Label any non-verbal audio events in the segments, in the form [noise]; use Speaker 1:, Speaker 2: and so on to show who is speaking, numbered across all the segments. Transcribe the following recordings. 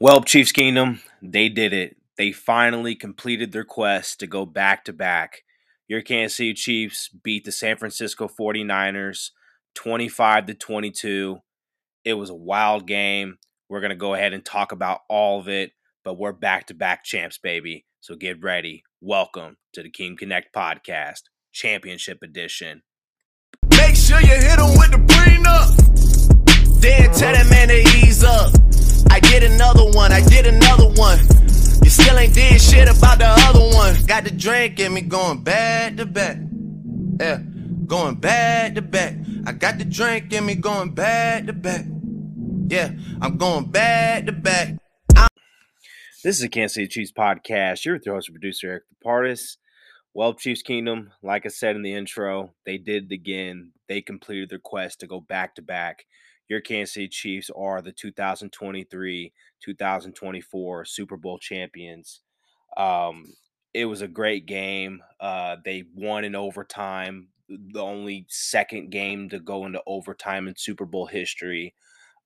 Speaker 1: Well, Chiefs Kingdom, they did it. They finally completed their quest to go back to back. Your Kansas City Chiefs beat the San Francisco 49ers 25 to 22. It was a wild game. We're going to go ahead and talk about all of it, but we're back to back champs, baby. So get ready. Welcome to the Kingdom Connect podcast, Championship Edition.
Speaker 2: Make sure you hit him with the prenup. Then tell that man to ease up. I did another one, I did another one. You still ain't did shit about the other one. Got the drink in me going back to back. Yeah, going back to back. I got the drink in me going back to back. Yeah, I'm going back to back.
Speaker 1: This is a Kansas City Chiefs podcast. You're with your host and producer, Eric Departis. Well, Chiefs Kingdom, like I said in the intro, they did it again. They completed their quest to go back to back. Your Kansas City Chiefs are the 2023 2024 Super Bowl champions. Um, it was a great game. Uh, they won in overtime, the only second game to go into overtime in Super Bowl history.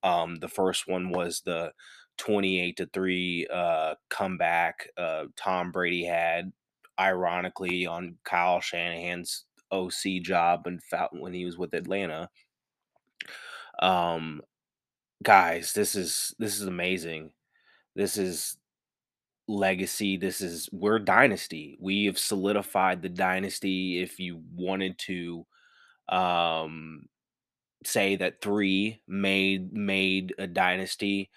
Speaker 1: Um, the first one was the 28 to 3 uh, comeback uh, Tom Brady had, ironically, on Kyle Shanahan's OC job and when he was with Atlanta. Um, guys, this is this is amazing. This is legacy. This is we're dynasty. We have solidified the dynasty. If you wanted to um say that three made made a dynasty,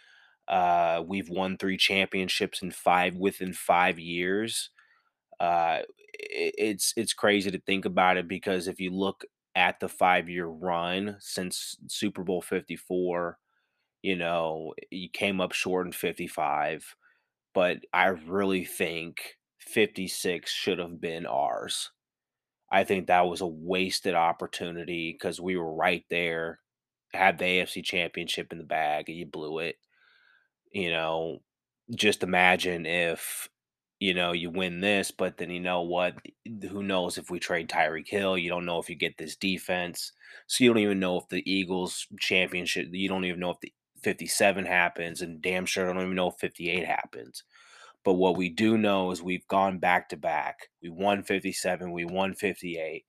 Speaker 1: uh we've won three championships in five within five years. Uh it, it's it's crazy to think about it because if you look at the five year run since Super Bowl 54. You know, you came up short in 55, but I really think 56 should have been ours. I think that was a wasted opportunity because we were right there, had the AFC championship in the bag, and you blew it. You know, just imagine if you know, you win this, but then you know what? Who knows if we trade Tyreek Hill? You don't know if you get this defense. So you don't even know if the Eagles championship, you don't even know if the 57 happens, and damn sure I don't even know if 58 happens. But what we do know is we've gone back to back. We won 57, we won 58.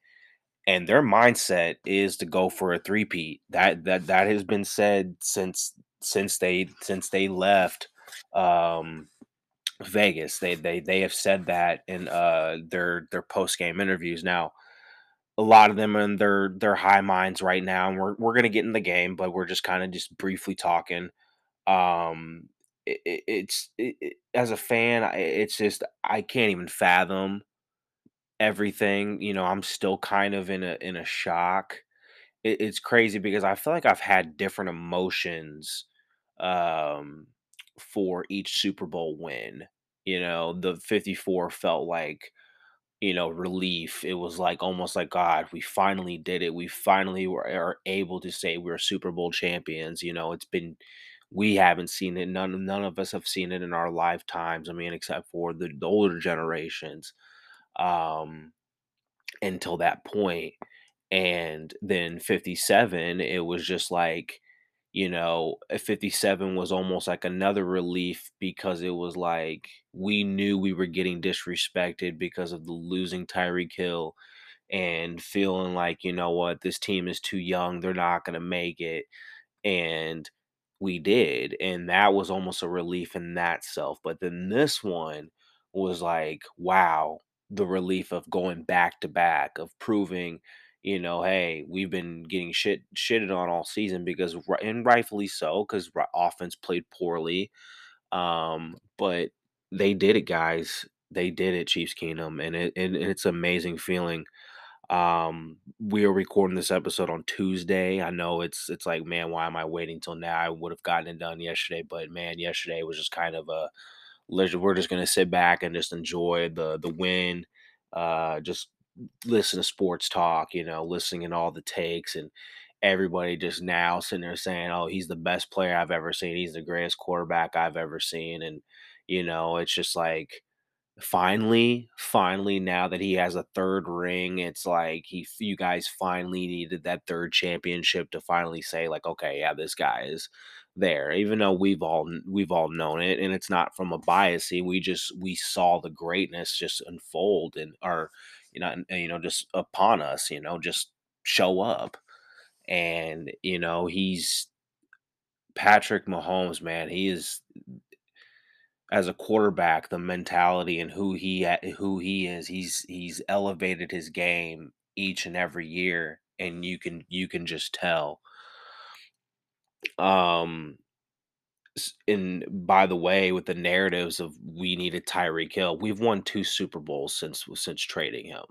Speaker 1: And their mindset is to go for a three-peat. That that that has been said since since they since they left um Vegas. They they they have said that in uh their their post game interviews. Now, a lot of them are in their their high minds right now, and we're we're gonna get in the game, but we're just kind of just briefly talking. Um, it, it, it's it, as a fan, it's just I can't even fathom everything. You know, I'm still kind of in a in a shock. it's crazy because I feel like I've had different emotions. Um for each Super Bowl win. You know, the 54 felt like, you know, relief. It was like almost like, God, we finally did it. We finally were are able to say we're Super Bowl champions. You know, it's been we haven't seen it. None none of us have seen it in our lifetimes. I mean, except for the, the older generations. Um until that point. And then 57, it was just like you know, 57 was almost like another relief because it was like we knew we were getting disrespected because of the losing Tyreek Hill and feeling like, you know what, this team is too young, they're not going to make it. And we did. And that was almost a relief in that self. But then this one was like, wow, the relief of going back to back, of proving you know, hey, we've been getting shit shitted on all season because and rightfully so because offense played poorly. Um, but they did it, guys. They did it, Chiefs Kingdom, and it and it's an amazing feeling. Um, we are recording this episode on Tuesday. I know it's it's like, man, why am I waiting till now? I would have gotten it done yesterday, but man, yesterday was just kind of a we're just gonna sit back and just enjoy the the win. Uh, just listen to sports talk, you know, listening to all the takes and everybody just now sitting there saying, "Oh, he's the best player I've ever seen. He's the greatest quarterback I've ever seen." And you know, it's just like finally, finally now that he has a third ring, it's like he you guys finally needed that third championship to finally say like, "Okay, yeah, this guy is there, even though we've all we've all known it, and it's not from a bias. We just we saw the greatness just unfold and our you know you know just upon us, you know, just show up, and you know he's Patrick Mahomes, man. He is as a quarterback, the mentality and who he who he is. He's he's elevated his game each and every year, and you can you can just tell. Um, and by the way, with the narratives of we needed Tyreek Hill, we've won two Super Bowls since since trading him.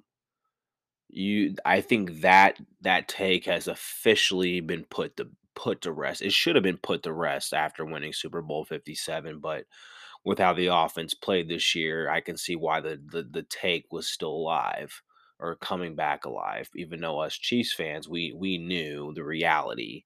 Speaker 1: You, I think that that take has officially been put to put to rest. It should have been put to rest after winning Super Bowl Fifty Seven, but with how the offense played this year, I can see why the, the the take was still alive or coming back alive. Even though us Chiefs fans, we we knew the reality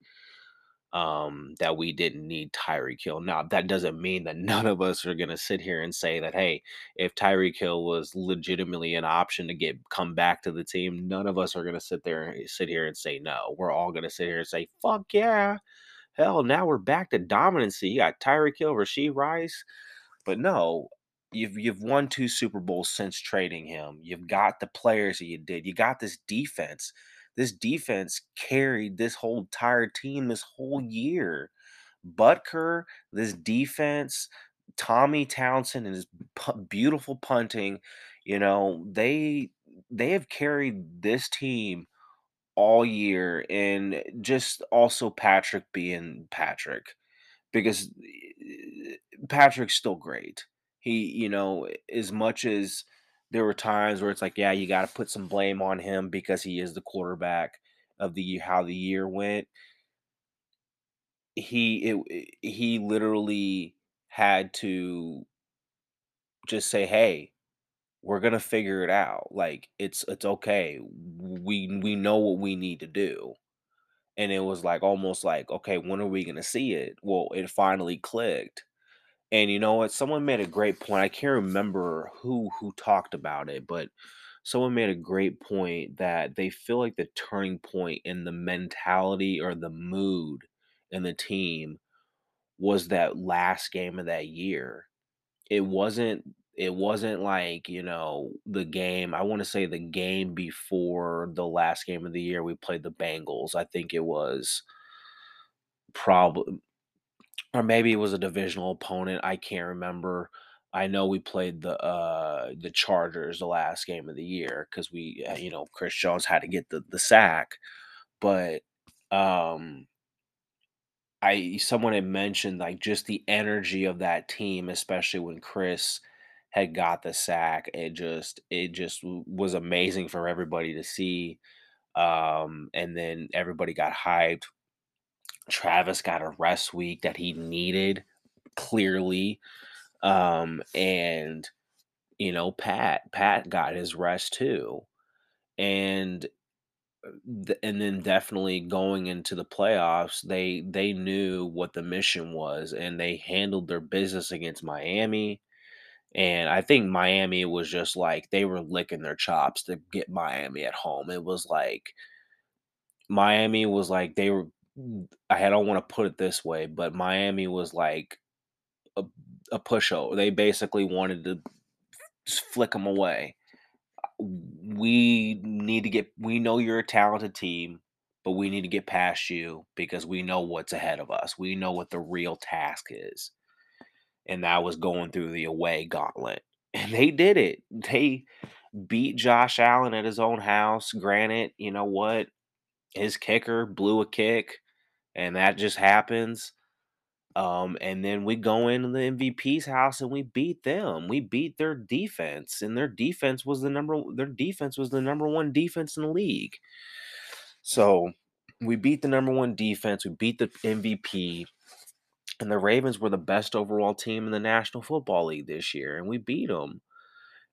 Speaker 1: um, that we didn't need Tyreek Hill. Now that doesn't mean that [laughs] none of us are gonna sit here and say that hey, if Tyreek Hill was legitimately an option to get come back to the team, none of us are gonna sit there and sit here and say no. We're all gonna sit here and say fuck yeah. Hell, now we're back to dominancy. You got Tyreek Hill, Rashee Rice. But no, you've you've won two Super Bowls since trading him. You've got the players that you did. You got this defense. This defense carried this whole entire team this whole year. Butker, this defense, Tommy Townsend and his beautiful punting, you know, they they have carried this team all year and just also Patrick being Patrick because eh, Patrick's still great. He, you know, as much as there were times where it's like, yeah, you got to put some blame on him because he is the quarterback of the how the year went. He, it, eh, he literally had to just say, hey, we're gonna figure it out. Like it's it's okay. We we know what we need to do and it was like almost like okay when are we to see it well it finally clicked and you know what? Someone made a great point i can't remember who who talked about it but someone made a great point that they feel like the turning point in the mentality or the mood in the team was that last game of that year. It wasn't it wasn't like you know the game i want to say the game before the last game of the year we played the bengals i think it was probably or maybe it was a divisional opponent i can't remember i know we played the uh the chargers the last game of the year because we uh, you know chris jones had to get the the sack but um I someone had mentioned like just the energy of that team, especially when Chris had got the sack. It just it just was amazing for everybody to see. Um, and then everybody got hyped. Travis got a rest week that he needed clearly. Um, and you know, Pat Pat got his rest too. And uh, and then definitely going into the playoffs, they they knew what the mission was and they handled their business against Miami. And I think Miami was just like they were licking their chops to get Miami at home. It was like Miami was like they were I don't want to put it this way, but Miami was like a, a pushover. They basically wanted to flick them away. Uh, we need to get we know you're a talented team, but we need to get past you because we know what's ahead of us. We know what the real task is and that was going through the away gauntlet. [laughs] And they did it. They beat Josh Allen at his own house. Granted, you know what? His kicker blew a kick, and that just happens. Um, and then we go into the MVP's house and we beat them. We beat their defense, and their defense was the number their defense was the number one defense in the league. So we beat the number one defense, we beat the MVP, and the Ravens were the best overall team in the National Football League this year, and we beat them.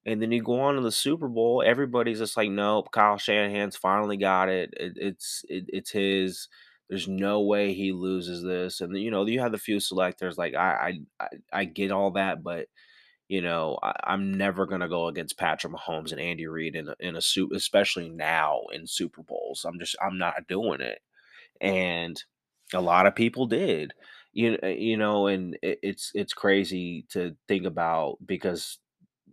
Speaker 1: And then you go on to the Super Bowl, everybody's just like, nope, Kyle Shanahan's finally got it. it it's it, it's his. There's no way he loses this. And you know, you have the few selectors like I I I get all that, but you know, I, am never gonna go against Patrick Mahomes and Andy Reid in a, in a suit, especially now in Super Bowls. I'm just I'm not doing it. And a lot of people did you eh, you know, and it it's it's crazy to think about because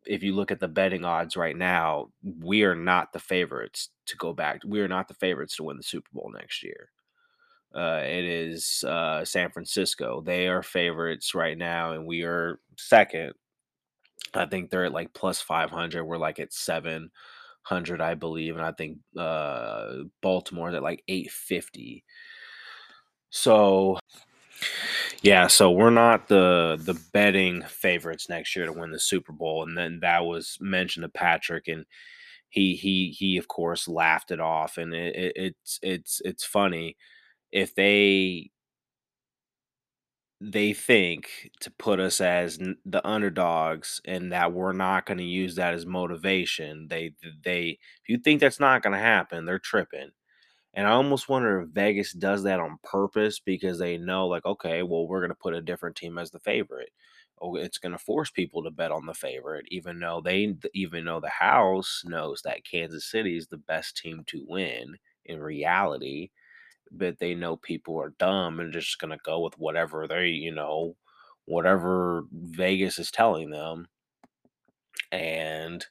Speaker 1: if you look at the betting odds right now, we are not the favorites to go back we are not the favorites to win the Super Bowl next year. Uh, it is, uh, San Francisco. They are favorites right now, and we are 2nd. I think they're at, like, plus 500, we're, like, at 700, I believe, and I think, uh, Baltimore's at, like, 850. So yeah, so we're not the the betting favorites next year to win the Super Bowl, and then that was mentioned to Patrick, and he he he, of course, laughed it off, and it it it's it's it's funny. If they they think to put us as the underdogs and that we're not gonna use that as motivation, they they if you think that's not gonna happen, they're tripping. And I almost wonder if Vegas does that on purpose because they know, like, "Okay, well, we're gonna put a different team as the favorite." Oh, it's gonna force people to bet on the favorite even though they even though the house knows that Kansas City is the best team to win in reality, but they know people are dumb and just gonna go with whatever they you know, whatever Vegas is telling them. And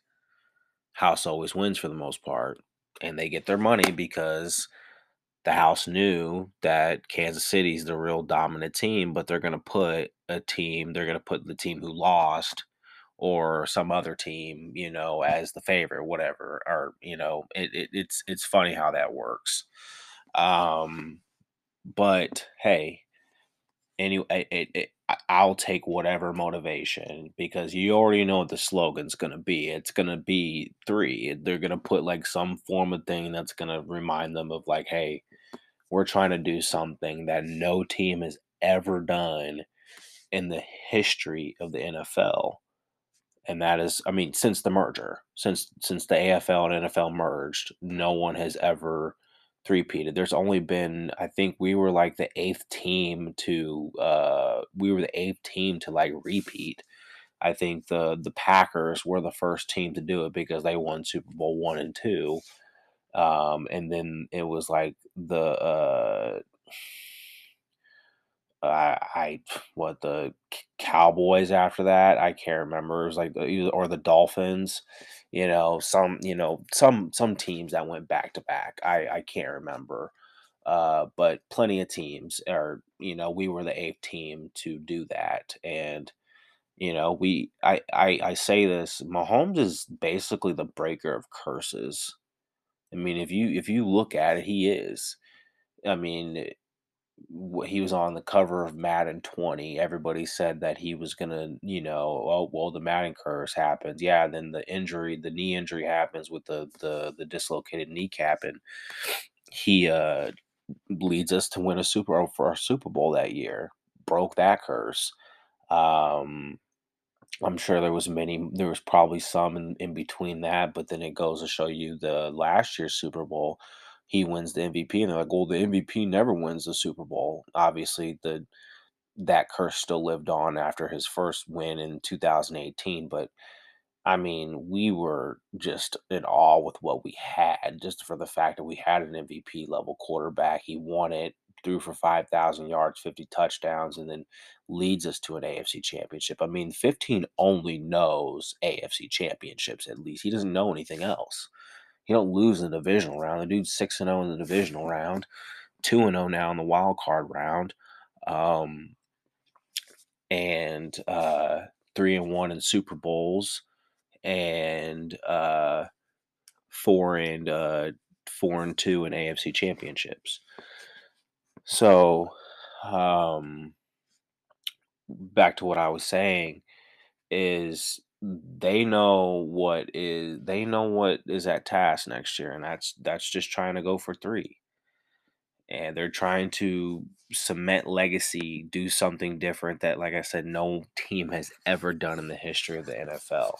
Speaker 1: house always wins for the most part, and they get their money because the house knew that Kansas City's the real dominant team, but they're gonna put a team they're gonna put the team who lost or some other team, you know, as the favorite, whatever, or, you know, it it it's it's funny how that works. Um, but hey, any it it I'll take whatever motivation because you already know what the slogan's gonna be. It's gonna be 3. They're gonna put, like, some form of thing that's gonna remind them of, like, "Hey, we're trying to do something that no team has ever done in the history of the NFL." And that is I mean, since the merger, since since the AFL and NFL merged, no one has ever three-peated. There's only been I think we were, like, the 8th team to, uh we were the 8th team to, like, repeat. I think the the Packers were the 1st team to do it because they won Super Bowl one and two, Um, and then it was, like, the, uh I I what, the Cowboys after that? I can't remember. It was, like, the or the Dolphins, you know, some you know, some some teams that went back to back. I I can't remember. Uh, but plenty of teams or you know, we were the 8th team to do that, and, you know, we I I I say this, Mahomes is basically the breaker of curses. I mean, if you if you look at it, he is. I mean, he was on the cover of Madden 20. Everybody said that he was gonna, you know, "Oh, well, the Madden curse happens." Yeah, then the injury the knee injury happens with the the the dislocated kneecap, and he, uh, leads us to win a Super Bowl for our Super Bowl that year, broke that curse. Um, I'm sure there was many there was probably some in in between that, but then it goes to show you the last year's Super Bowl, he wins the MVP, and they're like, "Well, the MVP never wins the Super Bowl." Obviously, the that curse still lived on after his 1st win in 2018, but, I mean, we were just in awe with what we had just for the fact that we had an MVP level quarterback. He won it, threw for 5,000 yards, 50 touchdowns, and then leads us to an AFC championship. I mean, 15 only knows AFC championships, at least. He doesn't know anything else. He don't lose in the divisional round. The dude's 6 and 0 in the divisional round, 2 and 0 now in the wild card round, um and, uh, 3 and 1 in Super Bowls, and, uh, 4 and, uh 4 and 2 in AFC championships. So, um back to what I was saying is they know what is they know what is at task next year, and that's that's just trying to go for 3. And they're trying to cement legacy, do something different that, like I said, no team has ever done in the history of the NFL.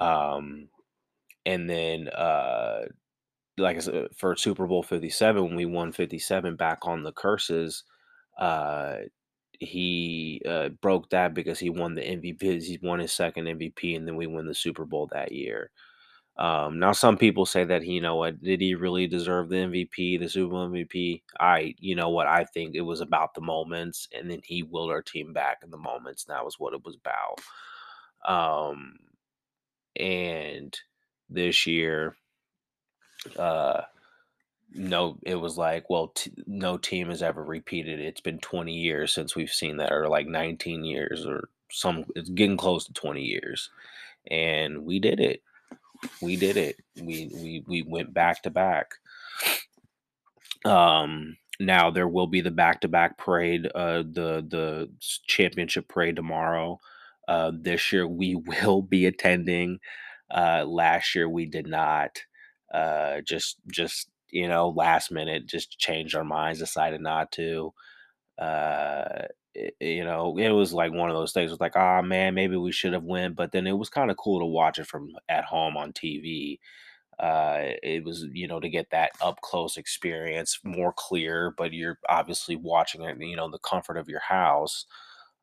Speaker 1: Um, and then, uh, like I said, for Super Bowl 57, when we won 57 back on the curses, uh, he, uh, broke that because he won the MVP he won his 2nd MVP, and then we win the Super Bowl that year. Um, now, some people say that you know what did he really deserve the MVP, the Super Bowl MVP? I, you know what, I think it was about the moments, and then he willed our team back in the moments. And that was what it was about. Um, and this year, uh, no, it was like, well, t- no team has ever repeated. it. It's been 20 years since we've seen that, or like 19 years, or some. It's getting close to 20 years, and we did it we did it. We we we went back to back. Um now there will be the back to back parade, uh the the championship parade tomorrow. Uh this year we [laughs] will be attending. Uh last year we did not. Uh just just you know, last minute just changed our minds, decided not to. Uh it, you know, it was like one of those things. It was like, ah, oh, man, maybe we should have went, but then it was kind of cool to watch it from at home on TV. Uh, it was, you know, to get that up close experience, more clear, but you're obviously watching it, you know, the comfort of your house.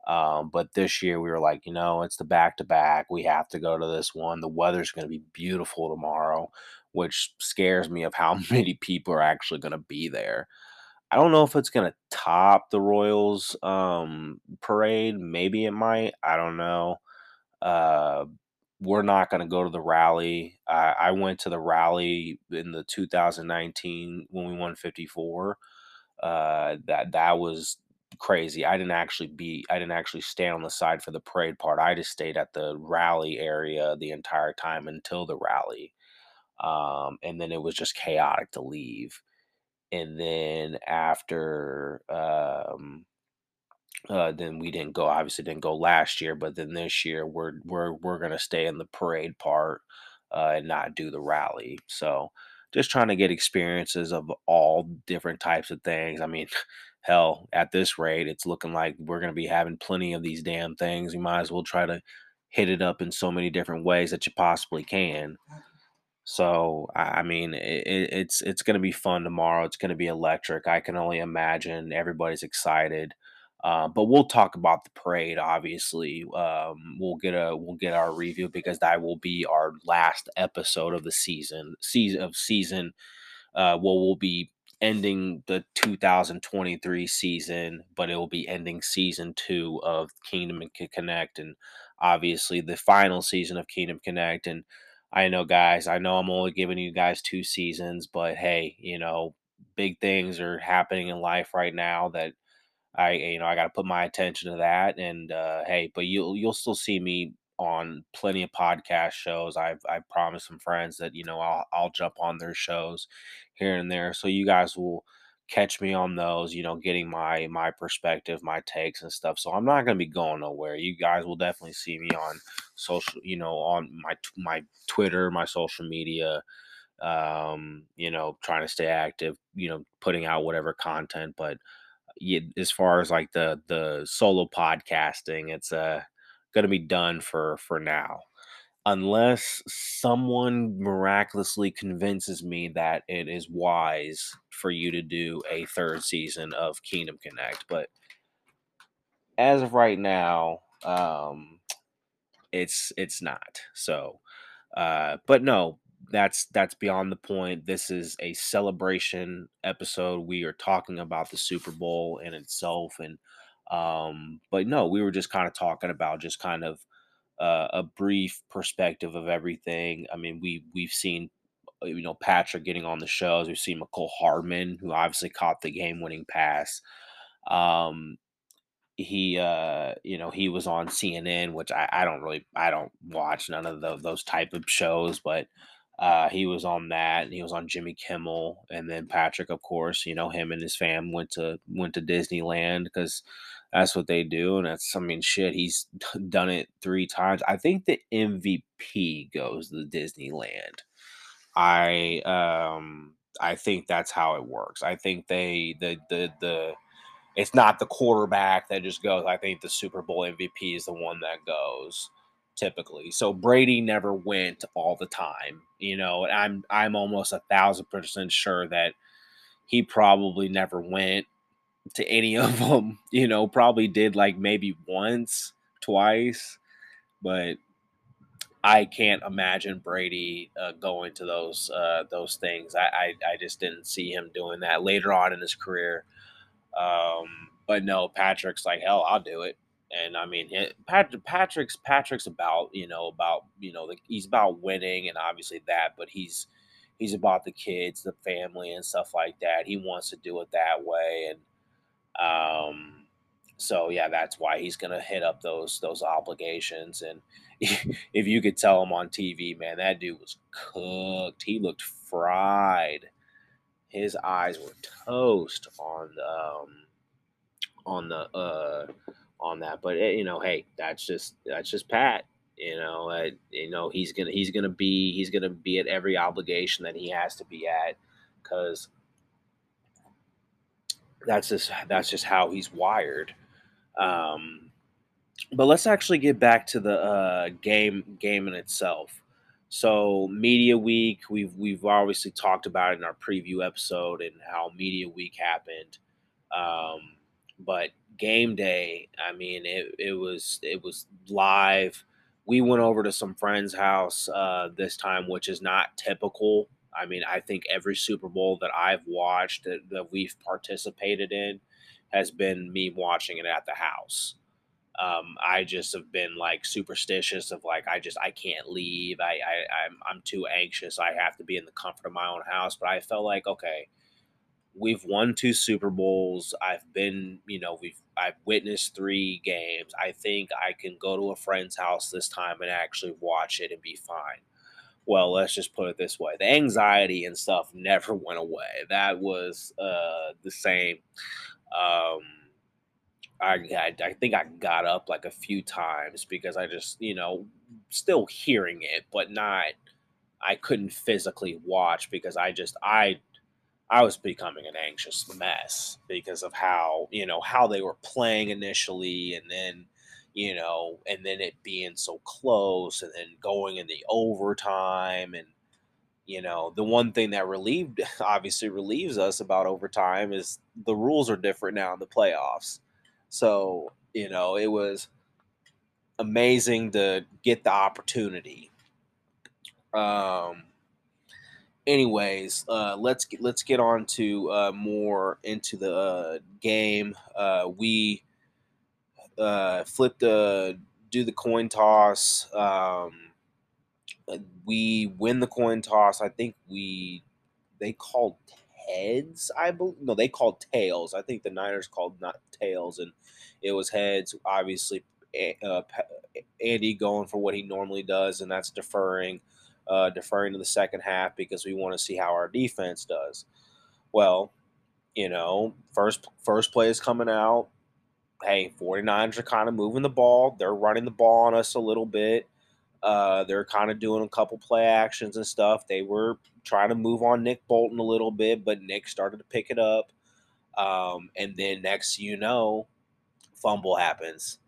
Speaker 1: Um, but this year we were like, you know, it's the back to back. We have to go to this one. The weather's going to be beautiful tomorrow, which scares me of how [laughs] many people are actually going to be there. I don't know if it's gonna top the Royals um, parade. Maybe it might. I don't know. Uh, we're not gonna go to the rally. I, I went to the rally in the 2019 when we won 54. Uh, that that was crazy. I didn't actually be. I didn't actually stand on the side for the parade part. I just stayed at the rally area the entire time until the rally, um, and then it was just chaotic to leave. And then after um uh then we didn't go obviously didn't go last year but then this year we're we're we're gonna stay in the parade part uh and not do the rally. So just trying to get experiences of all different types of things. I mean [laughs] hell at this rate it's looking like we're gonna be having plenty of these damn things. You might as well try to hit it up in so many different ways that you possibly can so I mean, it, it's it's going to be fun tomorrow. It's going to be electric. I can only imagine everybody's excited. Uh, but we'll talk about the parade. Obviously, um, we'll get a we'll get our review because that will be our last episode of the season season of season. Uh, well, we'll be ending the 2023 season, but it will be ending season two of Kingdom and Connect, and obviously the final season of Kingdom Connect and I know, guys, I know I'm only giving you guys two seasons, but hey, you know, big things are happening in life right now that I, you know, I got to put my attention to that. And uh, hey, but you'll you'll still see me on plenty of podcast shows. I've I promised some friends that you know I'll I'll jump on their shows here and there, so you guys will catch me on those. You know, getting my my perspective, my takes and stuff. So I'm not gonna be going nowhere. You guys will definitely see me on social, you know, on my my Twitter, my social media. Um, you know, trying to stay active. You know, putting out whatever content, but. Yeah, as far as like the the solo podcasting, it's uh gonna be done for for now unless someone miraculously convinces me that it is wise for you to do a third season of Kingdom Connect. But as of right now, um, it's it's not. So, uh, but no, that's that's beyond the point. This is a celebration episode. We are talking about the Super Bowl in itself, and um, but no, we were just kind of talking about just kind of uh, a brief perspective of everything. I mean, we we've seen uh, you know Patrick getting on the shows. We've seen Mecole Hardman, who obviously caught the game-winning pass. Um, he uh you know he was on cnn which i, I don't really i don't watch none of the, those type of shows but uh he was on that and he was on jimmy kimmel and then patrick of course you know him and his fam went to went to disneyland because that's what they do. And that's, I mean, shit, he's [laughs] done it three times. I think the MVP goes to Disneyland. I, um, I think that's how it works. I think they, the, the, the, it's not the quarterback that just goes. I think the Super Bowl MVP is the one that goes typically. So Brady never went all the time, you know. I'm I'm almost a thousand percent sure that he probably never went to any [laughs] of them. You know, probably did like maybe once, twice, but I can't imagine Brady uh, going to those uh, those things. I, I, I just didn't see him doing that later on in his career. Um, but no, Patrick's like hell. I'll do it. And I mean, Patrick, Patrick's Patrick's about you know about you know the, he's about winning and obviously that, but he's he's about the kids, the family, and stuff like that. He wants to do it that way, and um, so yeah, that's why he's gonna hit up those those obligations. And [laughs] if you could tell him on TV, man, that dude was cooked. He looked fried. His eyes were toast on um, on the uh, on that. But eh, you know, hey, that's just that's just Pat. You know, uh, you know he's gonna he's gonna be he's gonna be at every obligation that he has to be at because that's just that's just how he's wired. Um, but let's actually get back to the uh, game game in itself. So media week, we've we've obviously talked about it in our preview episode and how media week happened. Um, but game day, I mean, it, it was it was live. We went over to some friend's house uh, this time, which is not typical. I mean, I think every Super Bowl that I've watched that, that we've participated in has been me watching it at the house. Um, I just have been like superstitious of like I just I can't leave. I, I I'm I'm too anxious. I have to be in the comfort of my own house. But I felt like okay, we've won two Super Bowls. I've been you know we've I've witnessed three games. I think I can go to a friend's house this time and actually watch it and be fine. Well, let's just put it this way: the anxiety and stuff never [laughs] went away. That was uh, the same. Um, I, I, I think I got up like a few times because I just you know still hearing it, but not. I couldn't physically watch because I just I I was becoming an anxious mess because of how you know how they were playing initially, and then you know, and then it being so close, and then going in the overtime, and you know, the one thing that relieved, [laughs] obviously relieves us about overtime is the rules are different now in the playoffs. So, you know, it was amazing to get the opportunity. Um, anyways, uh, let's get, let's get on to uh, more into the uh, game. Uh, we uh, flip the do the coin toss. Um, uh, we win the coin toss. I think we they called heads. I believe no, they called tails. I think the Niners called not tails, and it was heads. Obviously, uh, Andy going for what he normally does, and that's deferring, uh, deferring to the second half because we want to see how our defense does. Well, you know, first first play is coming out. Hey, 49ers are kind of moving the ball. They're running the ball on us a little bit. Uh, they're kind of doing a couple play actions and stuff. They were trying to move on Nick Bolton a little bit, but Nick started to pick it up. Um, and then next you know, fumble happens.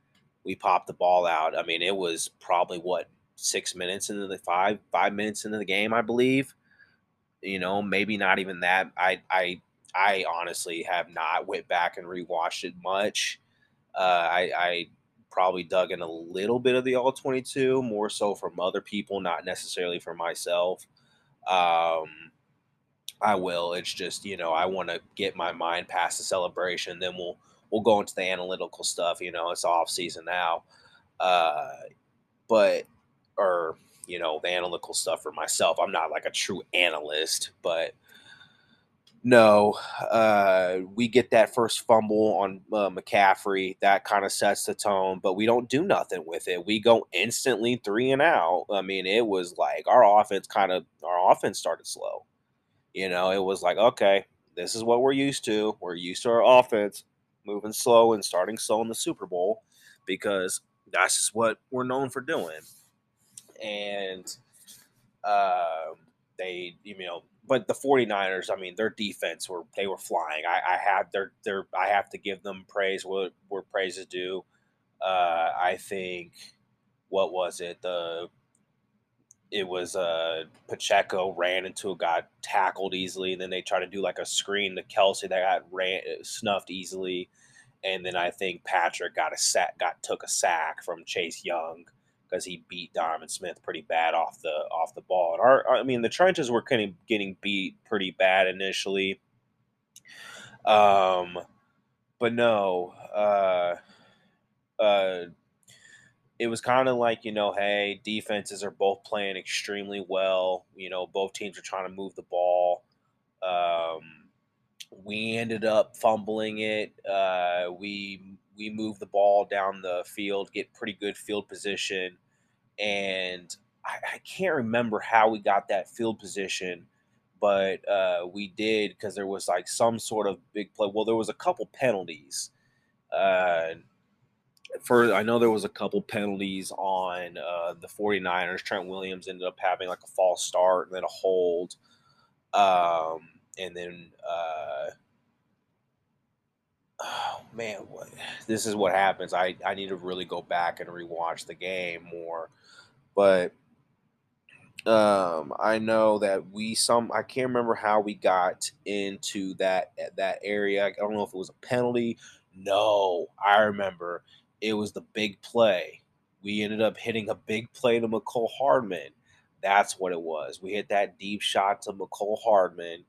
Speaker 1: We pop the ball out. I mean, it was probably what six minutes into the five five minutes into the game, I believe. You know, maybe not even that. I I I honestly have not went back and rewatched it much. Uh, I, I probably dug in a little bit of the all 22, more so from other people, not necessarily for myself. Um, I will. It's just you know I want to get my mind past the celebration. Then we'll we'll go into the analytical stuff. You know, it's off season now, uh, but or you know the analytical stuff for myself. I'm not like a true analyst, but no, uh, we get that first fumble on uh, McCaffrey. That kind of sets the tone, but we don't do nothing with it. We go instantly three and out. I mean, it was like our offense kind of our offense started slow. You know, it was like okay, this is what we're used to. We're used to our offense moving slow and starting slow in the Super Bowl because that's just what we're known for doing. And uh, they, you know, but the 49ers, I mean, their defense were they were flying. I, I have their their I have to give them praise where, where praise is due. Uh, I think what was it? The it was uh Pacheco ran into a guy tackled easily, then they tried to do like a screen to Kelce that got ran snuffed easily, and then I think Patrick got a sack got took a sack from Chase Young because he beat Donovan Smith pretty bad off the off the ball. And our, I mean, the trenches were kind of getting beat pretty bad initially. Um, but no, uh, uh, it was kind of like you know, hey, defenses are both playing extremely well. You know, both teams are trying to move the ball. Um, we ended up fumbling it. Uh, we we moved the ball down the field, get pretty good field position, and I, I can't remember how we got that field position, but uh, we did because there was like some sort of big play. Well, there was a couple penalties. Uh, for I know there was a couple penalties on uh, the 49ers. Trent Williams ended up having like a false start and then a hold. Um, and then uh, oh man, what, this is what happens. I, I need to really go back and rewatch the game more. But um, I know that we some I can't remember how we got into that that area. I don't know if it was a penalty. No, I remember it was the big play. We ended up hitting a big play to Mecole Hardman. That's what it was. We hit that deep shot to Mecole Hardman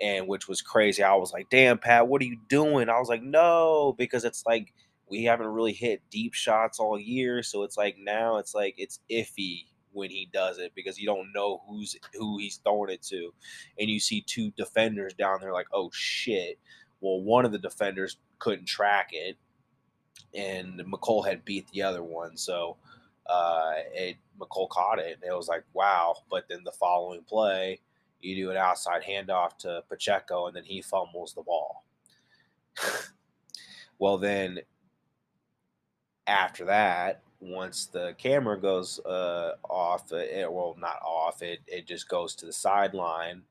Speaker 1: and which was crazy. I was like, "Damn, Pat, what are you doing?" I was like, "No," because it's like we haven't really hit deep shots all year, so it's like now it's like it's iffy when he does it because you don't know who's who he's throwing it to, and you see two defenders down there like, "Oh shit!" Well, one of the defenders couldn't track it, and Mecole had beat the other one, so uh, it Mecole caught it, and it was like, "Wow!" But then the following play you do an outside handoff to Pacheco, and then he fumbles the ball. [laughs] well, then after that, once the camera goes uh, off, uh, it, well, not off, it, it just goes to the sideline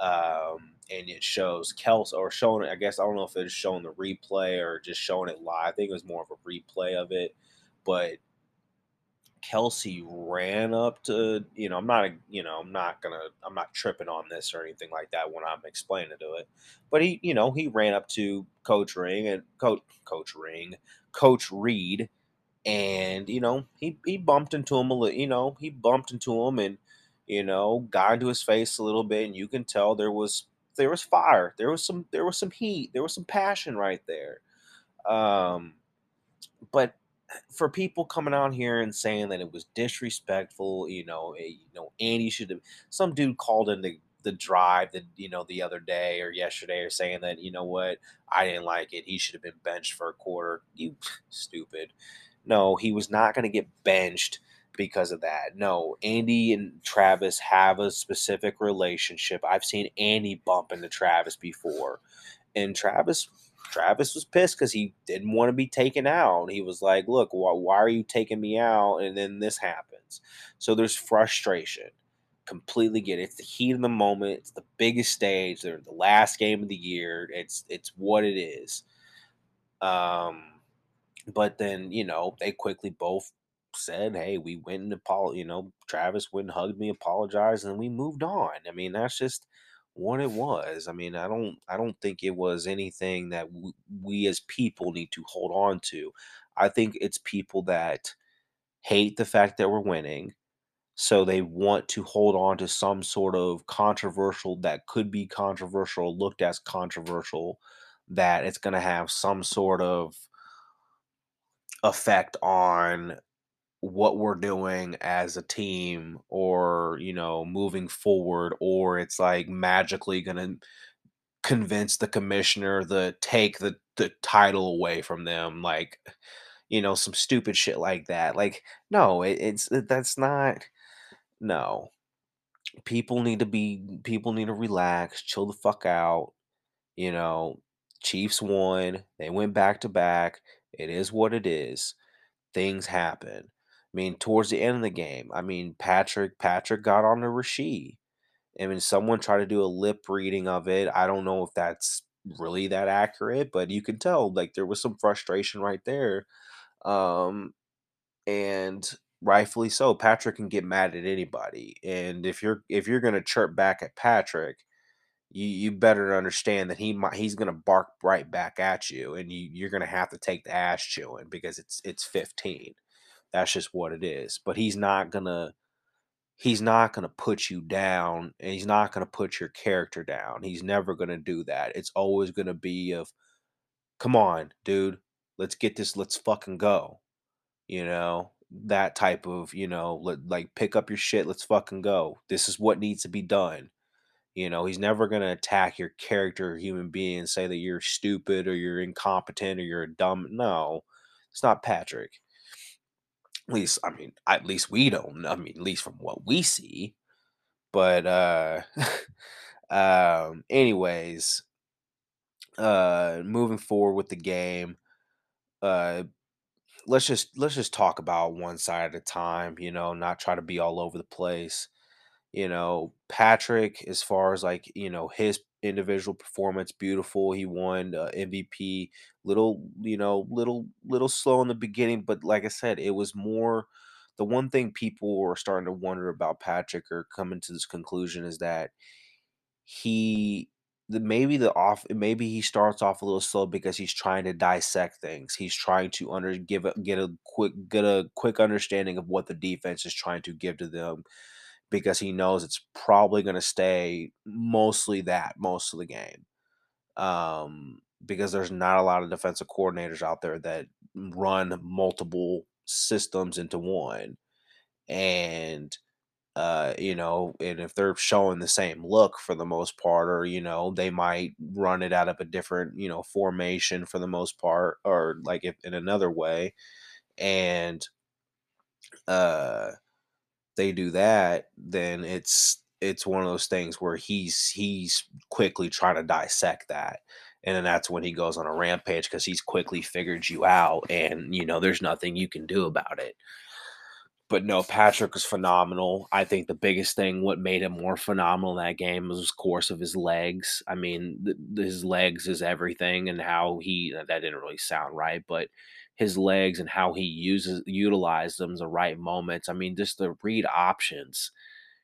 Speaker 1: um, and it shows Kelce or showing, I guess, I don't know if it's showing the replay or just showing it live. I think it was more of a replay of it, but Kelce ran up to, you know, I'm not, you know, I'm not gonna, I'm not tripping on this or anything like that when I'm explaining to it. But he, you know, he ran up to Coach Ring and Coach Coach Ring, Coach Reid, and you know, he he bumped into him a little, you know, he bumped into him and you know, got into his face a little bit, and you can tell there was there was fire, there was some there was some heat, there was some passion right there. Um, but for people coming out here and saying that it was disrespectful, you know, a, you know, Andy should have. Some dude called in the the drive that you know the other day or yesterday or saying that you know what I didn't like it. He should have been benched for a quarter. You [sighs] stupid. No, he was not going to get benched because of that. No, Andy and Travis have a specific relationship. I've seen Andy bump into Travis before, and Travis Travis was pissed because he didn't want to be taken out. He was like, "Look, why, why are you taking me out?" And then this happens. So there's frustration. Completely get it. It's the heat of the moment. It's the biggest stage. They're the last game of the year. It's it's what it is. Um, but then you know they quickly both said, "Hey, we went and apologized." You know, Travis went and hugged me, apologized, and we moved on. I mean, that's just what it was. I mean, I don't I don't think it was anything that w- we as people need to hold on to. I think it's people that hate the fact that we're winning, so they want to hold on to some sort of controversial that could be controversial, looked as controversial, that it's going to have some sort of effect on what we're doing as a team or you know moving forward or it's like magically to convince the commissioner to take the the title away from them like you know some stupid shit like that. Like no it, it's that's not no. People need to be people need to relax chill the fuck out you know chiefs won they went back to back it is what it is things happen mean, towards the end of the game, I mean, Patrick Patrick got on to Rashee. I mean, someone tried to do a lip reading of it. I don't know if that's really that accurate, but you can tell like there was some frustration right there. Um, and rightfully so. Patrick can get mad at anybody, and if you're if you're gonna chirp back at Patrick, you you better understand that he might he's gonna bark right back at you, and you you're gonna have to take the ass chewing because it's it's 15. That's just what it is. But he's not gonna he's not to put you down and he's not to put your character down. He's never to do that. It's always to be of come on, dude, let's get this let's fucking go. You know, that type of, you know, like pick up your shit, let's fucking go. This is what needs to be done. You know, he's never going to attack your character, human being, say that you're stupid or you're incompetent or you're a dumb. No, it's not Patrick. At least, I mean, at least we don't. I mean, at least from what we see. But uh, [laughs] um, anyways, uh, moving forward with the game, uh, let's just let's just talk about one side at a time. You know, not try to be all over the place you know, Patrick, as far as like, you know, his individual performance, beautiful. He won uh, MVP. Little, you know, little, little slow in the beginning, but like I said, it was more. The one thing people are starting to wonder about Patrick or coming to this conclusion is that he the maybe the off maybe he starts off a little slow because he's trying to dissect things. He's trying to under give a, get a quick get a quick understanding of what the defense is trying to give to them because he knows it's probably going to stay mostly that most of the game. Um, because there's not a lot of defensive coordinators out there that run multiple systems into one. And uh, you know, and if they're showing the same look for the most part, or you know, they might run it out of a different, you know, formation for the most part, or like if in another way, and uh they do that, then it's it's one of those things where he's he's quickly trying to dissect that and then that's when he goes on a rampage because he's quickly figured you out and you know there's nothing you can do about it but no patrick was phenomenal i think the biggest thing what made him more phenomenal in that game was course of his legs i mean th- his legs is everything and how he that didn't really sound right but his legs and how he uses utilized them the right moments. I mean, just the read options.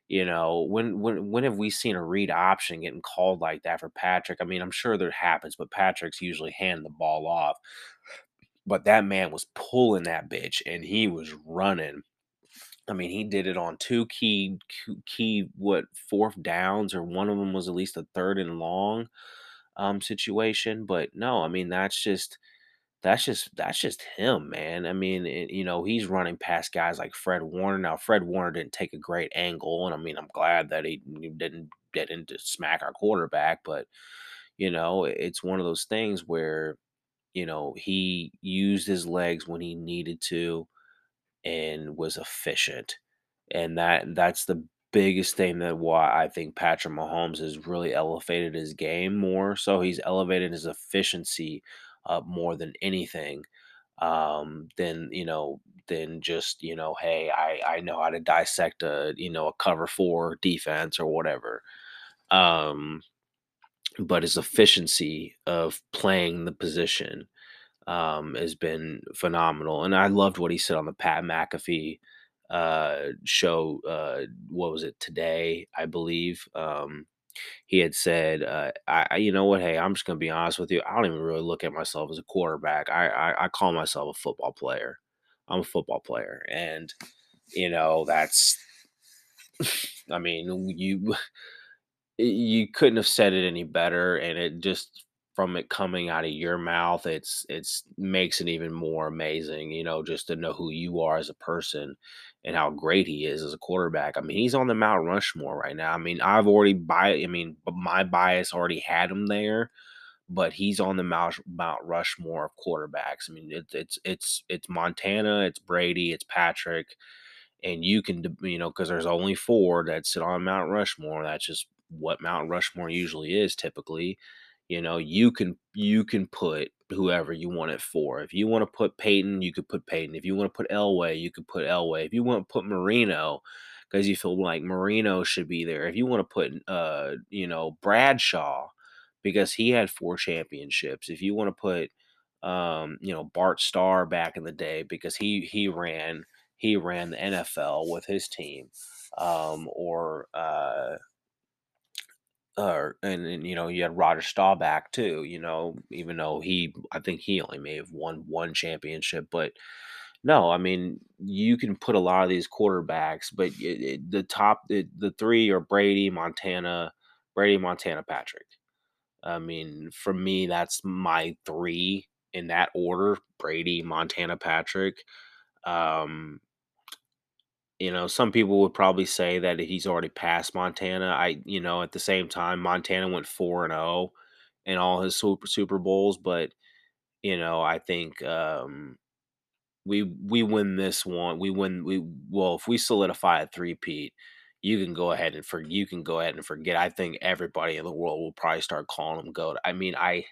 Speaker 1: You know, when when when have we seen a read option getting called like that for Patrick? I mean, I'm sure that happens, but Patrick's usually hand the ball off. But that man was pulling that bitch and he was running. I mean, he did it on two key key what fourth downs, or one of them was at least a third and long um situation. But no, I mean that's just that's just that's just him, man. I mean, it, you know, he's running past guys like Fred Warner. Now, Fred Warner didn't take a great angle, and I mean, I'm glad that he didn't get into smack our quarterback, but you know, it's one of those things where you know he used his legs when he needed to and was efficient, and that that's the biggest thing that why I think Patrick Mahomes has really elevated his game more. So he's elevated his efficiency uh, more than anything um than you know than just you know hey i i know how to dissect a you know a cover four defense or whatever. Um but his efficiency of playing the position um has been phenomenal and i loved what he said on the pat mcafee uh show uh what was it today i believe um he had said, uh, I, you know what? Hey, I'm just gonna be honest with you. I don't even really look at myself as a quarterback. I, I, I call myself a football player. I'm a football player, and you know that's. [sighs] I mean, you [sighs] you couldn't have said it any better, and it just from it coming out of your mouth, it's it's makes it even more amazing. You know, just to know who you are as a person and how great he is as a quarterback. I mean, he's on the Mount Rushmore right now. I mean, I've already by I mean, my bias already had him there, but he's on the Mount Mount Rushmore of quarterbacks. I mean, it's it's it's it's Montana, it's Brady, it's Patrick, and you can you know because there's only four that sit on Mount Rushmore. That's just what Mount Rushmore usually is typically. You know, you can you can put whoever you want it for. If you want to put Peyton, you could put Peyton. If you want to put Elway, you could put Elway. If you want to put Marino, because you feel like Marino should be there. If you want to put uh, you know, Bradshaw, because he had four championships. If you want to put um, you know, Bart Starr back in the day because he he ran he ran the NFL with his team. Um, or uh uh, and, and you know you had Roger Staubach too. You know, even though he, I think he only may have won one championship, but No, I mean, you can put a lot of these quarterbacks, but it, it, the top, the, the three are Brady, Montana, Brady, Montana, Patrick. I mean, for me, that's my three in that order: Brady, Montana, Patrick. Um, you know, some people would probably say that he's already passed Montana. I, you know, at the same time, Montana went four and zero in all his super Super Bowls, but you know, I think um, we we win this one. We win. We well, if we solidify a three-peat, you can go ahead and for you can go ahead and forget. I think everybody in the world will probably start calling him goat. I mean, I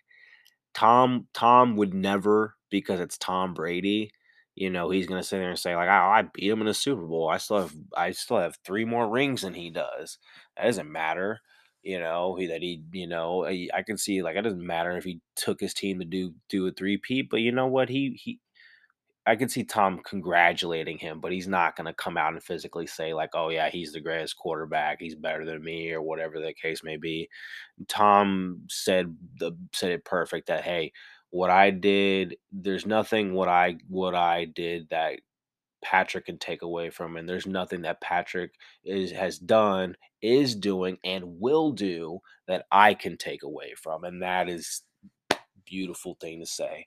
Speaker 1: Tom Tom would never because it's Tom Brady. You know, he's gonna sit there and say like, "Oh, I beat him in the Super Bowl. I still have I still have three more rings than he does. That doesn't matter." You know, he that he, you know, I, I can see like it doesn't matter if he took his team to do do a three peat, but you know what? He he I can see Tom congratulating him, but he's not going to come out and physically say like, "Oh yeah, he's the greatest quarterback. He's better than me," or whatever the case may be. Tom said the said it perfect that hey, what I did, there's nothing what I what I did that Patrick can take away from, and there's nothing that Patrick is has done, is doing, and will do that I can take away from, and that is beautiful thing to say.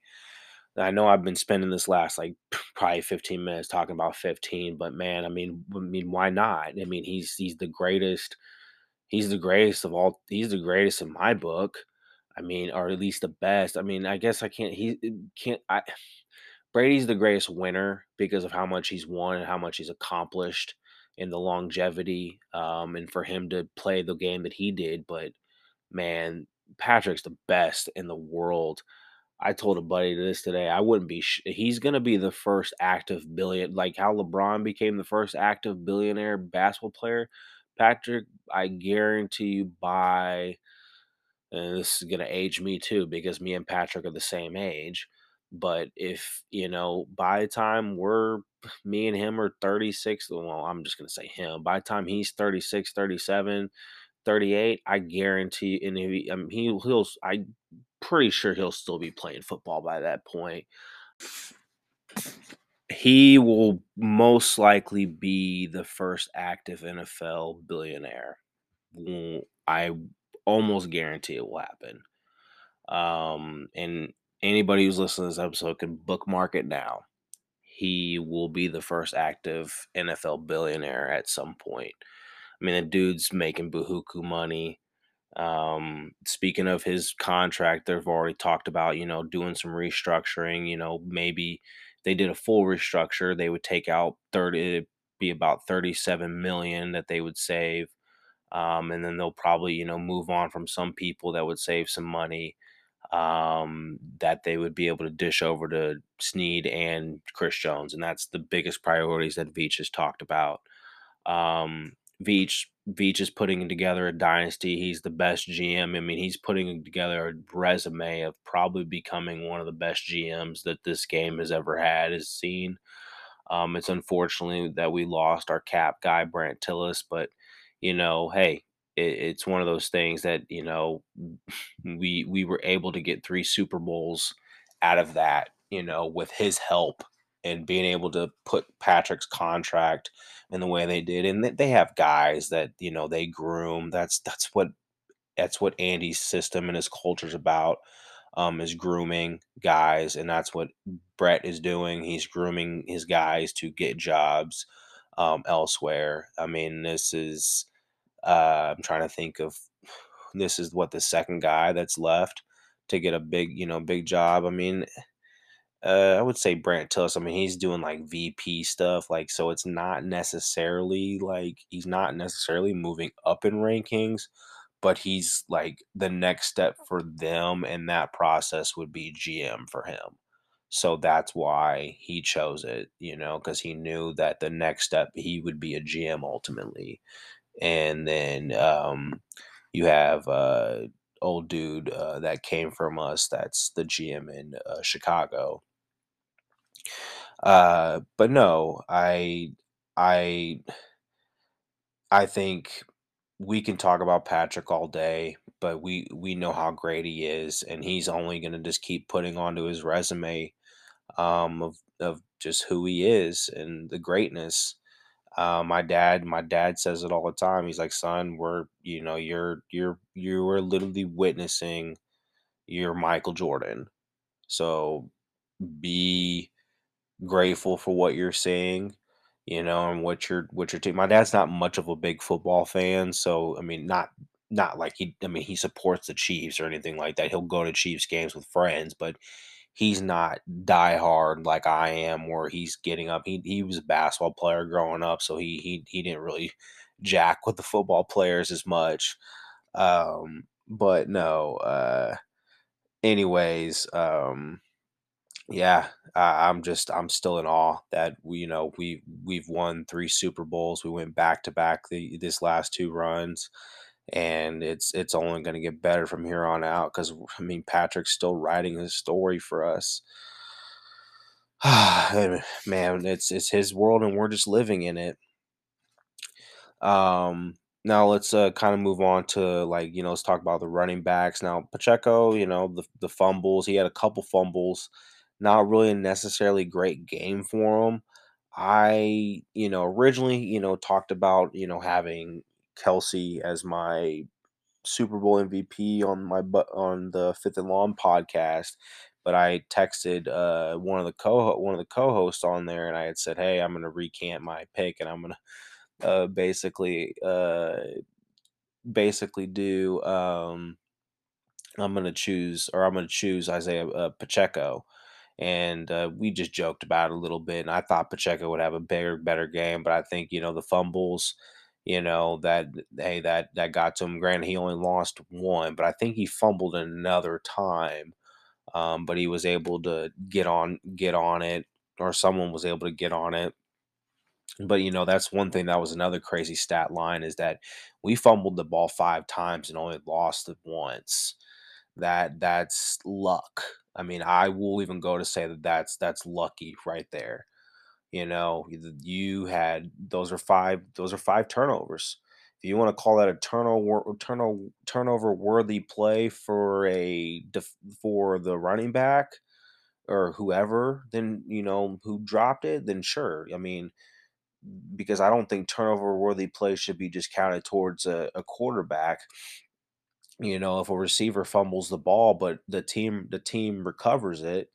Speaker 1: I know I've been spending this last like [sniffs] probably 15 minutes talking about 15, but man, I mean, I mean, why not? I mean, he's he's the greatest. He's the greatest of all. He's the greatest in my book. I mean, or at least the best. I mean, I guess I can't. He eh, can't. I Brady's the greatest winner because of how much he's won and how much he's accomplished and the longevity. Um, and for him to play the game that he did, but man, Patrick's the best in the world I told a buddy this today. I wouldn't be. Sh- he's to be the first active billion, like how LeBron became the first active billionaire basketball player. Patrick, I guarantee you by, and this is going to age me too because me and Patrick are the same age. But if you know, by the time we're [sighs] me and him are 36, well, I'm just going to say him. By the time he's 36, 37, 38, I guarantee, and he, I mean, he, he'll, I pretty sure he'll still be playing football by that point. He will most likely be the first active NFL billionaire. I almost guarantee it will happen. Um, and anybody who's listening to this episode can bookmark it now. He will be the first active NFL billionaire at some point. I mean, the dude's making buhuku money. Um, speaking of his contract, they've already talked about, you know, doing some restructuring. You know, maybe they did a full restructure, they would take out 30, it'd be about 37 million that they would save. Um, and then they'll probably, you know, move on from some people that would save some money um, that they would be able to dish over to Sneed and Chris Jones. And that's the biggest priorities that Veach has talked about. Um, Veach Veach is putting together a dynasty. He's the best GM. I mean, he's putting together a resume of probably becoming one of the best GMs that this game has ever had, has seen. Um, it's unfortunately that we lost our cap guy, Brandt Tilis, but you know, hey, it, it's one of those things that you know [laughs] we we were able to get three Super Bowls out of that, you know, with his help and being able to put Patrick's contract in the way they did. And they have guys that, you know, they groom. That's that's what that's what Andy's system and his culture is about. Um, is grooming guys, and that's what Brett is doing. He's grooming his guys to get jobs um, elsewhere. I mean, this is uh, I'm trying to think of this is what the second guy that's left to get a big, you know, big job. I mean, uh, I would say Brandt Tilis. I mean, he's doing like VP stuff, like so. It's not necessarily like he's not necessarily moving up in rankings, but he's like the next step for them, and that process would be GM for him. So that's why he chose it, you know, because he knew that the next step he would be a GM ultimately, and then um, you have uh, old dude uh, that came from us that's the GM in uh, Chicago uh, but no, I I I think we can talk about Patrick all day, but we we know how great he is, and he's only going to just keep putting onto his resume um, of of just who he is and the greatness. Uh, my dad, my dad says it all the time. He's like, "Son, we're you know you're you're you are literally witnessing your Michael Jordan. So be grateful for what you're seeing, you know, and what you're what you're taking. My dad's not much of a big football fan, so I mean, not not like he. I mean, he supports the Chiefs or anything like that. He'll go to Chiefs games with friends, but he's not diehard like I am, where he's getting up. He he was a basketball player growing up, so he he he didn't really jack with the football players as much. Um, but no, uh, anyways, um, yeah, I, I'm just I'm still in awe that we you know we we've won three Super Bowls. We went back to back the this last two runs, and it's it's only going to get better from here on out because I mean Patrick's still writing his story for us. [sighs] Man, it's it's his world and we're just living in it. Um, now let's uh, kind of move on to like you know let's talk about the running backs. Now Pacheco, you know the the fumbles. He had a couple fumbles, not really a necessarily great game for him. I you know originally you know talked about you know having Kelce as my Super Bowl MVP on my on the Fifth and Long podcast, but I texted uh, one of the co one of the co-hosts on there, and I had said, "Hey, I'm going to recant my pick, and I'm going to uh, basically uh, basically do um, I'm going to choose or I'm going to choose Isaiah uh, Pacheco." And uh, we just joked about it a little bit, and I thought Pacheco would have a bigger, better game, but I think you know the fumbles you know that hey that that got to him. Granted, he only lost one, but I think he fumbled another time. Um, but he was able to get on get on it, or someone was able to get on it. But you know that's one thing that was another crazy stat line is that we fumbled the ball five times and only lost it once. That that's luck. I mean, I will even go to say that that's that's lucky right there. You know, you had those are five those are five turnovers. If you want to call that a turnover turnover turnover worthy play for a for the running back or whoever, then you know who dropped it, then sure. I mean, because I don't think turnover worthy plays should be just counted towards a, a quarterback. You know, if a receiver fumbles the ball, but the team the team recovers it,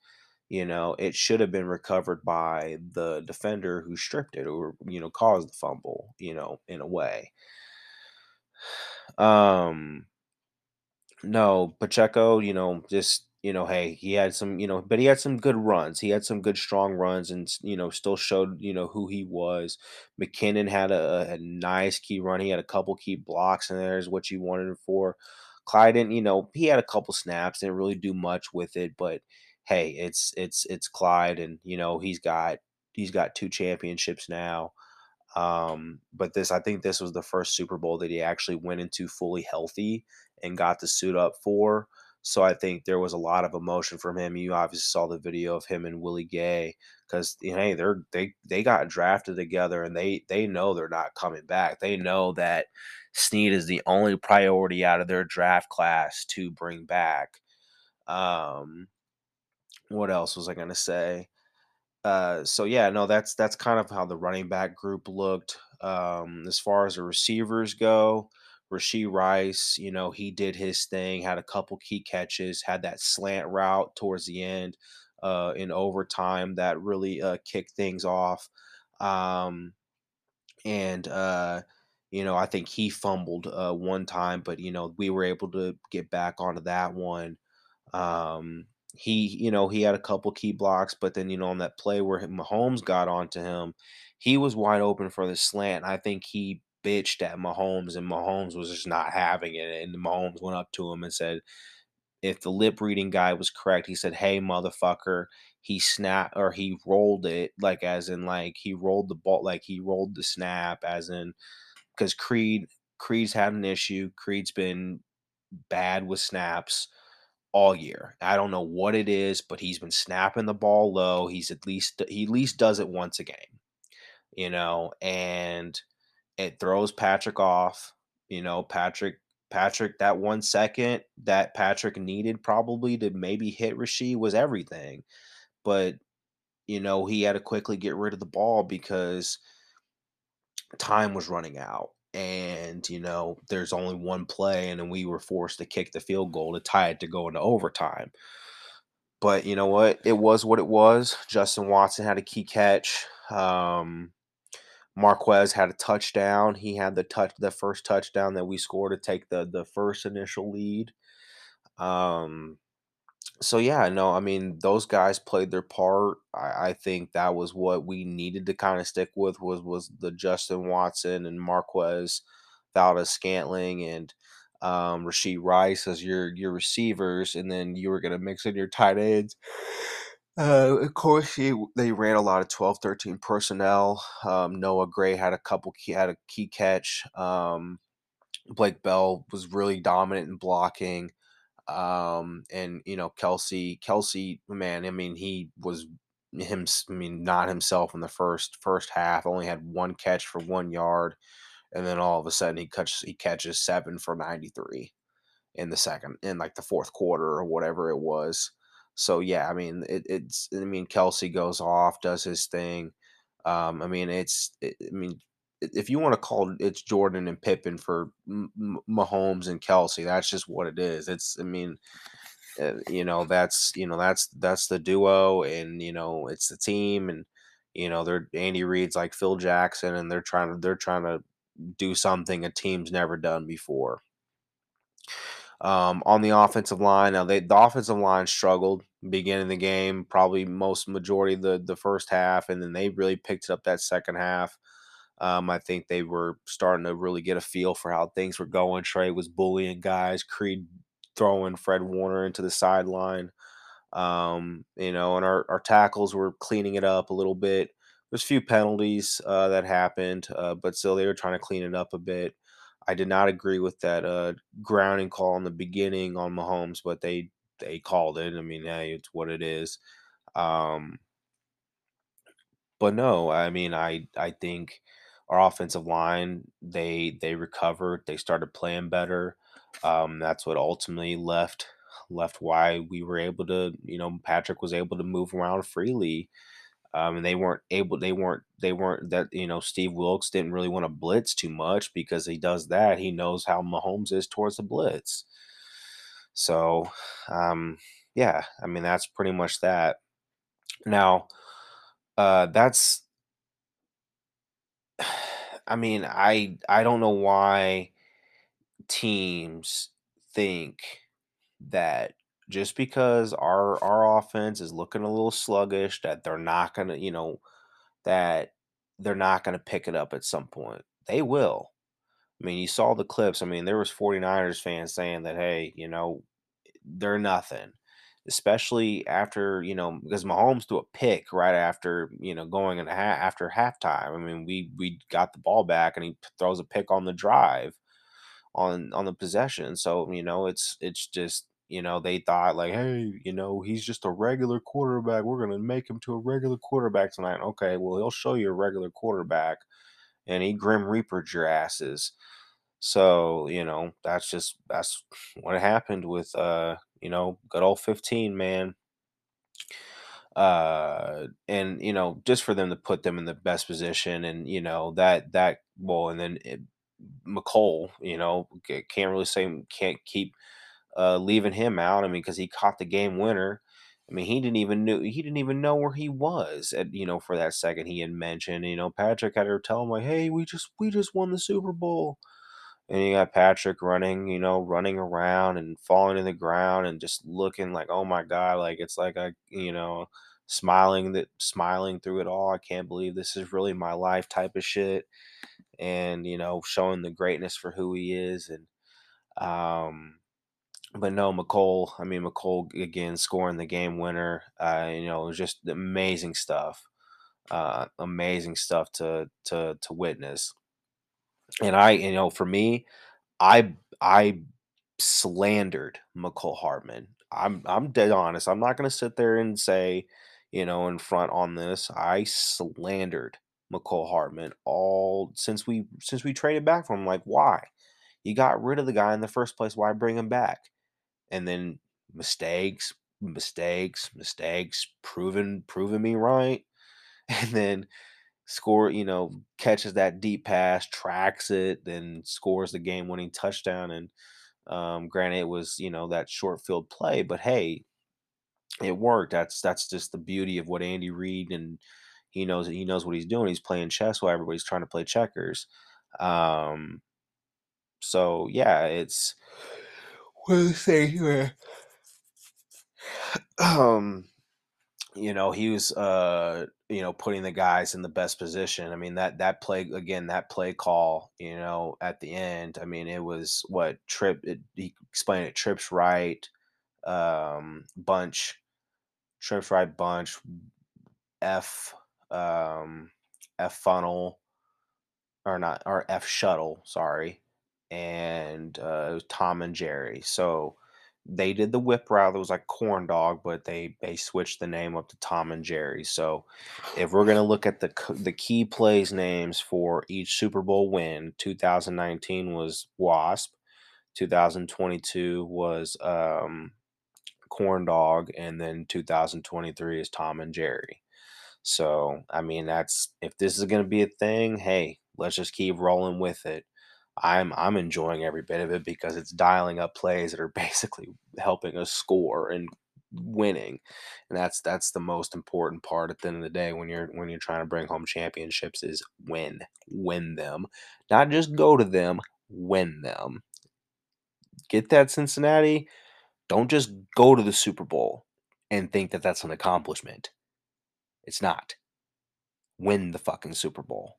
Speaker 1: you know, it should have been recovered by the defender who stripped it or, you know, caused the fumble, you know, in a way. [sighs] Um, no, Pacheco, you know, just, you know, hey, he had some, you know, but he had some good runs. He had some good, strong runs and, you know, still showed, you know, who he was. McKinnon had a, a nice key run. He had a couple key blocks, and there's what you wanted him for. Clyde didn't, you know, he had a couple snaps, didn't really do much with it, but hey, it's it's it's Clyde, and you know he's got he's got two championships now. Um, but this, I think this was the first Super Bowl that he actually went into fully healthy and got to suit up for. So I think there was a lot of emotion from him. You obviously saw the video of him and Willie Gay because hey, they're they they got drafted together and they they know they're not coming back. They know that Sneed is the only priority out of their draft class to bring back. Um, what else was I gonna say? Uh, so yeah, no, that's that's kind of how the running back group looked. Um, as far as the receivers go, Rashee Rice, you know, he did his thing, had a couple key catches, had that slant route towards the end uh, in overtime that really uh, kicked things off. Um, and uh, you know, I think he fumbled uh, one time, but you know, we were able to get back onto that one. Um, he, you know, he had a couple key blocks, but then, you know, on that play where Mahomes got onto him, he was wide open for the slant. I think he bitched at Mahomes, and Mahomes was just not having it. And Mahomes went up to him and said, if the lip reading guy was correct, he said, Hey, motherfucker. He snapped or he rolled it, like, as in, like, he rolled the ball, like, he rolled the snap, as in, because Creed, Creed's had an issue. Creed's been bad with snaps all year. I don't know what it is, but he's been snapping the ball low. He's at least he at least does it once a game, you know, and it throws Patrick off. You know, Patrick Patrick that one second that Patrick needed probably to maybe hit Rashee was everything. But you know, he had to quickly get rid of the ball because time was running out. And, you know, there's only one play, and then we were forced to kick the field goal to tie it to go into overtime. But you know what? It was what it was. Justin Watson had a key catch. Um, Marquez had a touchdown. He had the touch, the first touchdown that we scored to take the the first initial lead. Um, so yeah, no, I mean those guys played their part. I, I think that was what we needed to kind of stick with was was the Justin Watson and Marquez, Valdes-Scantling and um, Rashee Rice as your your receivers, and then you were gonna mix in your tight ends. Uh, of course, he, they ran a lot of 12, 13 personnel. Um, Noah Gray had a couple key, had a key catch. Um, Blake Bell was really dominant in blocking. Um, and you know, Kelce, Kelce, man, I mean, he was him, I mean, not himself in the first first half. Only had one catch for one yard, and then all of a sudden he catches he catches seven for ninety three in the second in like the fourth quarter or whatever it was. So yeah, I mean, it, it's I mean, Kelce goes off, does his thing. Um, I mean, it's it, I mean, if you want to call it, it's Jordan and Pippen for Mahomes and Kelce, that's just what it is. It's, I mean, uh, you know, that's you know that's that's the duo, and you know it's the team, and you know they're Andy Reid's like Phil Jackson, and they're trying to they're trying to do something a team's never done before. Um, on the offensive line, now they the offensive line struggled beginning the game, probably most majority of the the first half, and then they really picked it up that second half. Um, I think they were starting to really get a feel for how things were going. Trey was bullying guys, Creed throwing Fred Warner into the sideline. Um, you know, and our, our tackles were cleaning it up a little bit. There's a few penalties uh, that happened, uh, but still they were trying to clean it up a bit. I did not agree with that uh, grounding call in the beginning on Mahomes, but they they called it. I mean, hey, it's what it is. Um, but no, I mean, I I think our offensive line they they recovered. They started playing better. Um, that's what ultimately left left why we were able to, you know, Patrick was able to move around freely. Um, and they weren't able, they weren't, they weren't that, you know, Steve Wilks didn't really want to blitz too much because he does that. He knows how Mahomes is towards the blitz. So, um, yeah, I mean, that's pretty much that. Now, uh, that's, I mean, I, I don't know why teams think that just because our our offense is looking a little sluggish that they're not going to, you know, that they're not going to pick it up at some point. They will. I mean, you saw the clips. I mean, there was 49ers fans saying that hey, you know, they're nothing. Especially after, you know, because Mahomes threw a pick right after, you know, going in ha- after halftime. I mean, we we got the ball back and he throws a pick on the drive on on the possession. So, you know, it's it's just you know, they thought like, hey, you know, he's just a regular quarterback. We're gonna make him to a regular quarterback tonight. Okay, well, he'll show you a regular quarterback, and he grim reapered your asses. So, you know, that's just that's what happened with uh, you know, good old 15, man. Uh and you know, just for them to put them in the best position and you know, that that well and then it, Mecole, you know, can't really say can't keep uh, leaving him out. I mean, because he caught the game winner. I mean, he didn't even knew he didn't even know where he was at you know for that second he had mentioned. You know, Patrick had to tell him like, "Hey, we just we just won the Super Bowl," and you got Patrick running, you know, running around and falling to the ground and just looking like, "Oh my god!" Like it's like I, you know, smiling that smiling through it all. I can't believe this is really my life type of shit, and you know, showing the greatness for who he is and um but no, Mecole. I mean, Mecole again scoring the game winner. Uh, you know, it was just amazing stuff. Uh, amazing stuff to to to witness. And I, you know, for me, I I slandered Mecole Hardman. I'm I'm dead honest. I'm not gonna sit there and say, you know, in front on this. I slandered Mecole Hardman all since we since we traded back from him. Like, why? You got rid of the guy in the first place. Why bring him back? and then mistakes, mistakes, mistakes, proven proven me right, [laughs] and then score, you know, catches that deep pass, tracks it, then scores the game-winning touchdown. And um, granted, it was you know that short field play, but hey, it worked. That's that's just the beauty of what Andy Reid and he knows he knows what he's doing. He's playing chess while everybody's trying to play checkers. Um, so yeah, it's what to say here. Um, you know, he was uh, you know, putting the guys in the best position. I mean, that that play again, that play call, you know, at the end. I mean, it was what trip. It, he explained it. Trips right, um, bunch, trips right, bunch, F, um, F funnel, or not, or F shuttle. Sorry, and uh, Tom and Jerry. So they did the whip route that was like corn dog, but they they switched the name up to Tom and Jerry. So if we're gonna look at the the key plays names for each Super Bowl win, 2019 was Wasp, 2022 was um, corn dog, and then 2023 is Tom and Jerry. So I mean, that's if this is gonna be a thing, hey, let's just keep rolling with it. I'm I'm enjoying every bit of it because it's dialing up plays that are [laughs] basically helping us score and winning. And that's that's the most important part at the end of the day when you're when you're trying to bring home championships is win. Win them. Not just go to them, win them. Get that Cincinnati. Don't just go to the Super Bowl and think that that's an accomplishment. It's not. Win the fucking Super Bowl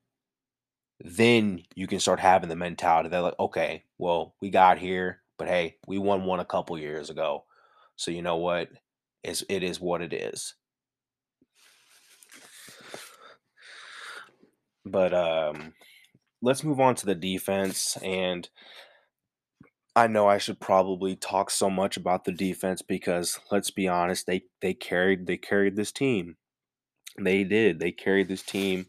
Speaker 1: then you can start having the mentality that like, okay, well, we got here, but hey, we won one a couple years ago. So you know what? It's, it is what it is. But um let's move on to the defense and I know I should probably talk so much about the defense because let's be honest, they they carried they carried this team. They did. They carried this team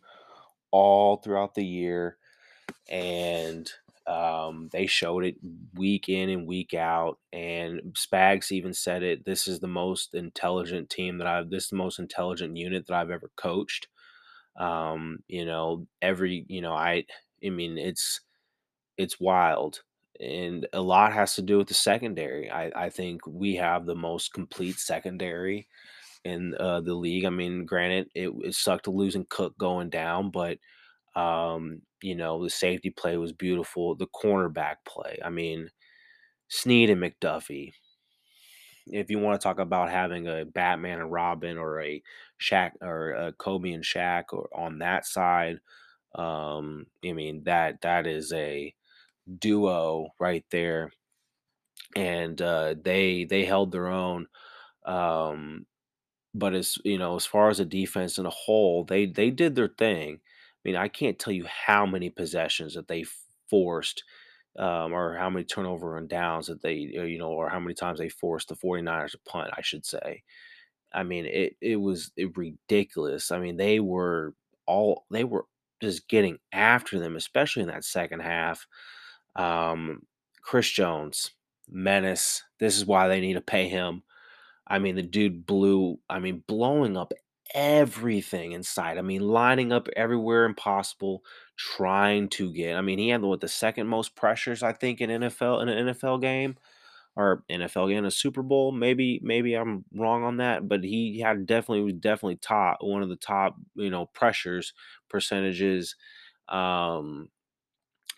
Speaker 1: all throughout the year, and um, they showed it week in and week out. And Spags even said it. This is the most intelligent team that I've. This is the most intelligent unit that I've ever coached. Um, you know, every you know, I. I mean, it's it's wild. And a lot has to do with the secondary. I, I think we have the most complete secondary in uh, the league. I mean, granted, it, it sucked losing Cook going down, but um, you know the safety play was beautiful. The cornerback play, I mean, Sneed and McDuffie. If you want to talk about having a Batman and Robin or a Shaq or a Kobe and Shaq or on that side, um, I mean that that is a duo right there, and uh, they they held their own. Um, but as you know, as far as the defense in a whole, they they did their thing. I mean, I can't tell you how many possessions that they forced, um, or how many turnover and downs that they, you know, or how many times they forced the 49ers to punt, I should say. I mean, it it was ridiculous. I mean, they were all they were just getting after them, especially in that second half. Um, Chris Jones, menace. This is why they need to pay him. I mean, the dude blew, I mean, blowing up everything inside. I mean, lining up everywhere impossible, trying to get. I mean, he had what the second most pressures, I think, in NFL in an NFL game or NFL game, a Super Bowl. Maybe, maybe I'm wrong on that, but he had definitely was definitely top one of the top, you know, pressures percentages. Um,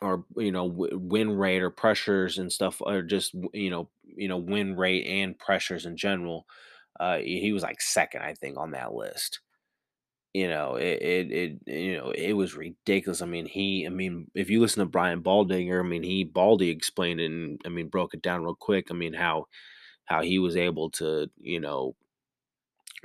Speaker 1: or you know win rate or pressures and stuff or just you know you know win rate and pressures in general uh he was like second i think on that list. You know it, it it you know it was ridiculous. I mean he i mean if you listen to brian baldinger i mean he baldy explained it and i mean broke it down real quick. I mean how how he was able to you know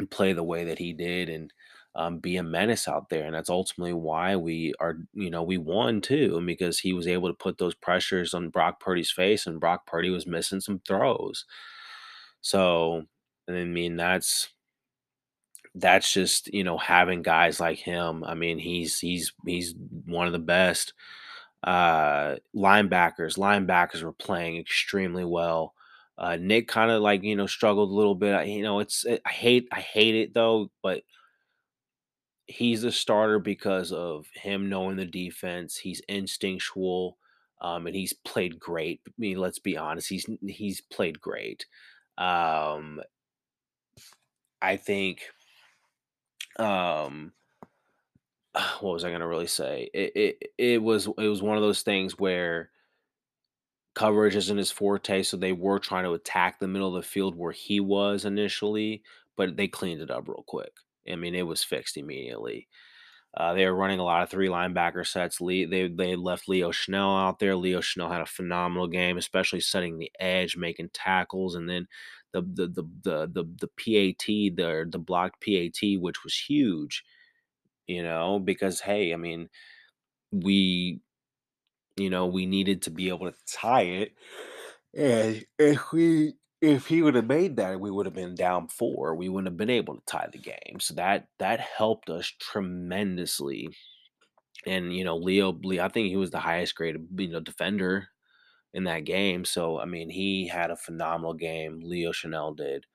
Speaker 1: play the way that he did and um, be a menace out there. And that's ultimately why we are, you know, we won too, because he was able to put those pressures on Brock Purdy's face, and Brock Purdy was missing some throws. So, I mean, that's that's just you know having guys like him. I mean, he's he's he's one of the best uh linebackers. Linebackers were playing extremely well. Uh, Nick kind of like you know struggled a little bit. You know, it's it, I hate I hate it though, but he's a starter because of him knowing the defense. He's instinctual, um, and he's played great. I mean, let's be honest, he's he's played great. Um, I think. Um, [sighs] what was I going to really say? It, it it was it was one of those things where coverage isn't his forte, so they were trying to attack the middle of the field where he was initially, but they cleaned it up real quick. I mean, it was fixed immediately. Uh, they were running a lot of three linebacker sets. Lee, they they left Leo Chenal out there. Leo Chenal had a phenomenal game, especially setting the edge, making tackles, and then the the the the the, the PAT, the the blocked PAT, which was huge. You know, because hey, I mean, we you know, we needed to be able to tie it. And if we if he would have made that, we would have been down four. We wouldn't have been able to tie the game. So that that helped us tremendously. And you know, Leo, Leo I think he was the highest graded you know defender in that game. So I mean, he had a phenomenal game. Leo Chenal did.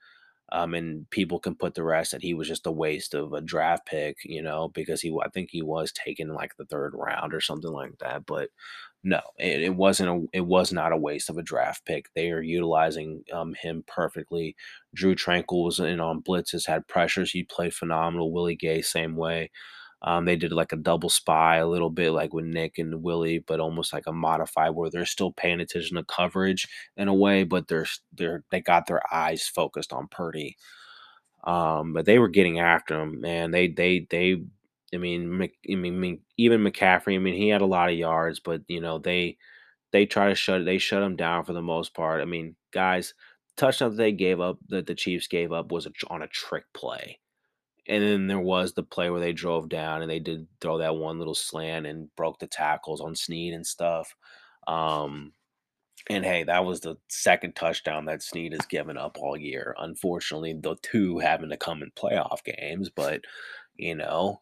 Speaker 1: Um, and people can put the rest that he was just a waste of a draft pick, you know, because he I think he was taken like the third round or something like that. But no, it, it wasn't a it was not a waste of a draft pick. They are utilizing um, him perfectly. Drue Tranquill was in on blitzes, had pressures. He played phenomenal. Willie Gay same way. Um, they did like a double spy a little bit like with Nick and Willie, but almost like a modified where they're still paying attention to coverage in a way, but they're they're they got their eyes focused on Purdy. Um, but they were getting after him, man. They they they. I mean, I mean, even McCaffrey. I mean, he had a lot of yards, but you know they they try to shut they shut him down for the most part. I mean, guys, touchdown that they gave up that the Chiefs gave up was a, on a trick play. And then there was the play where they drove down and they did throw that one little slant and broke the tackles on Sneed and stuff. Um, and hey, that was the second touchdown that Sneed has given up all year. Unfortunately, the two having to come in playoff games, but you know,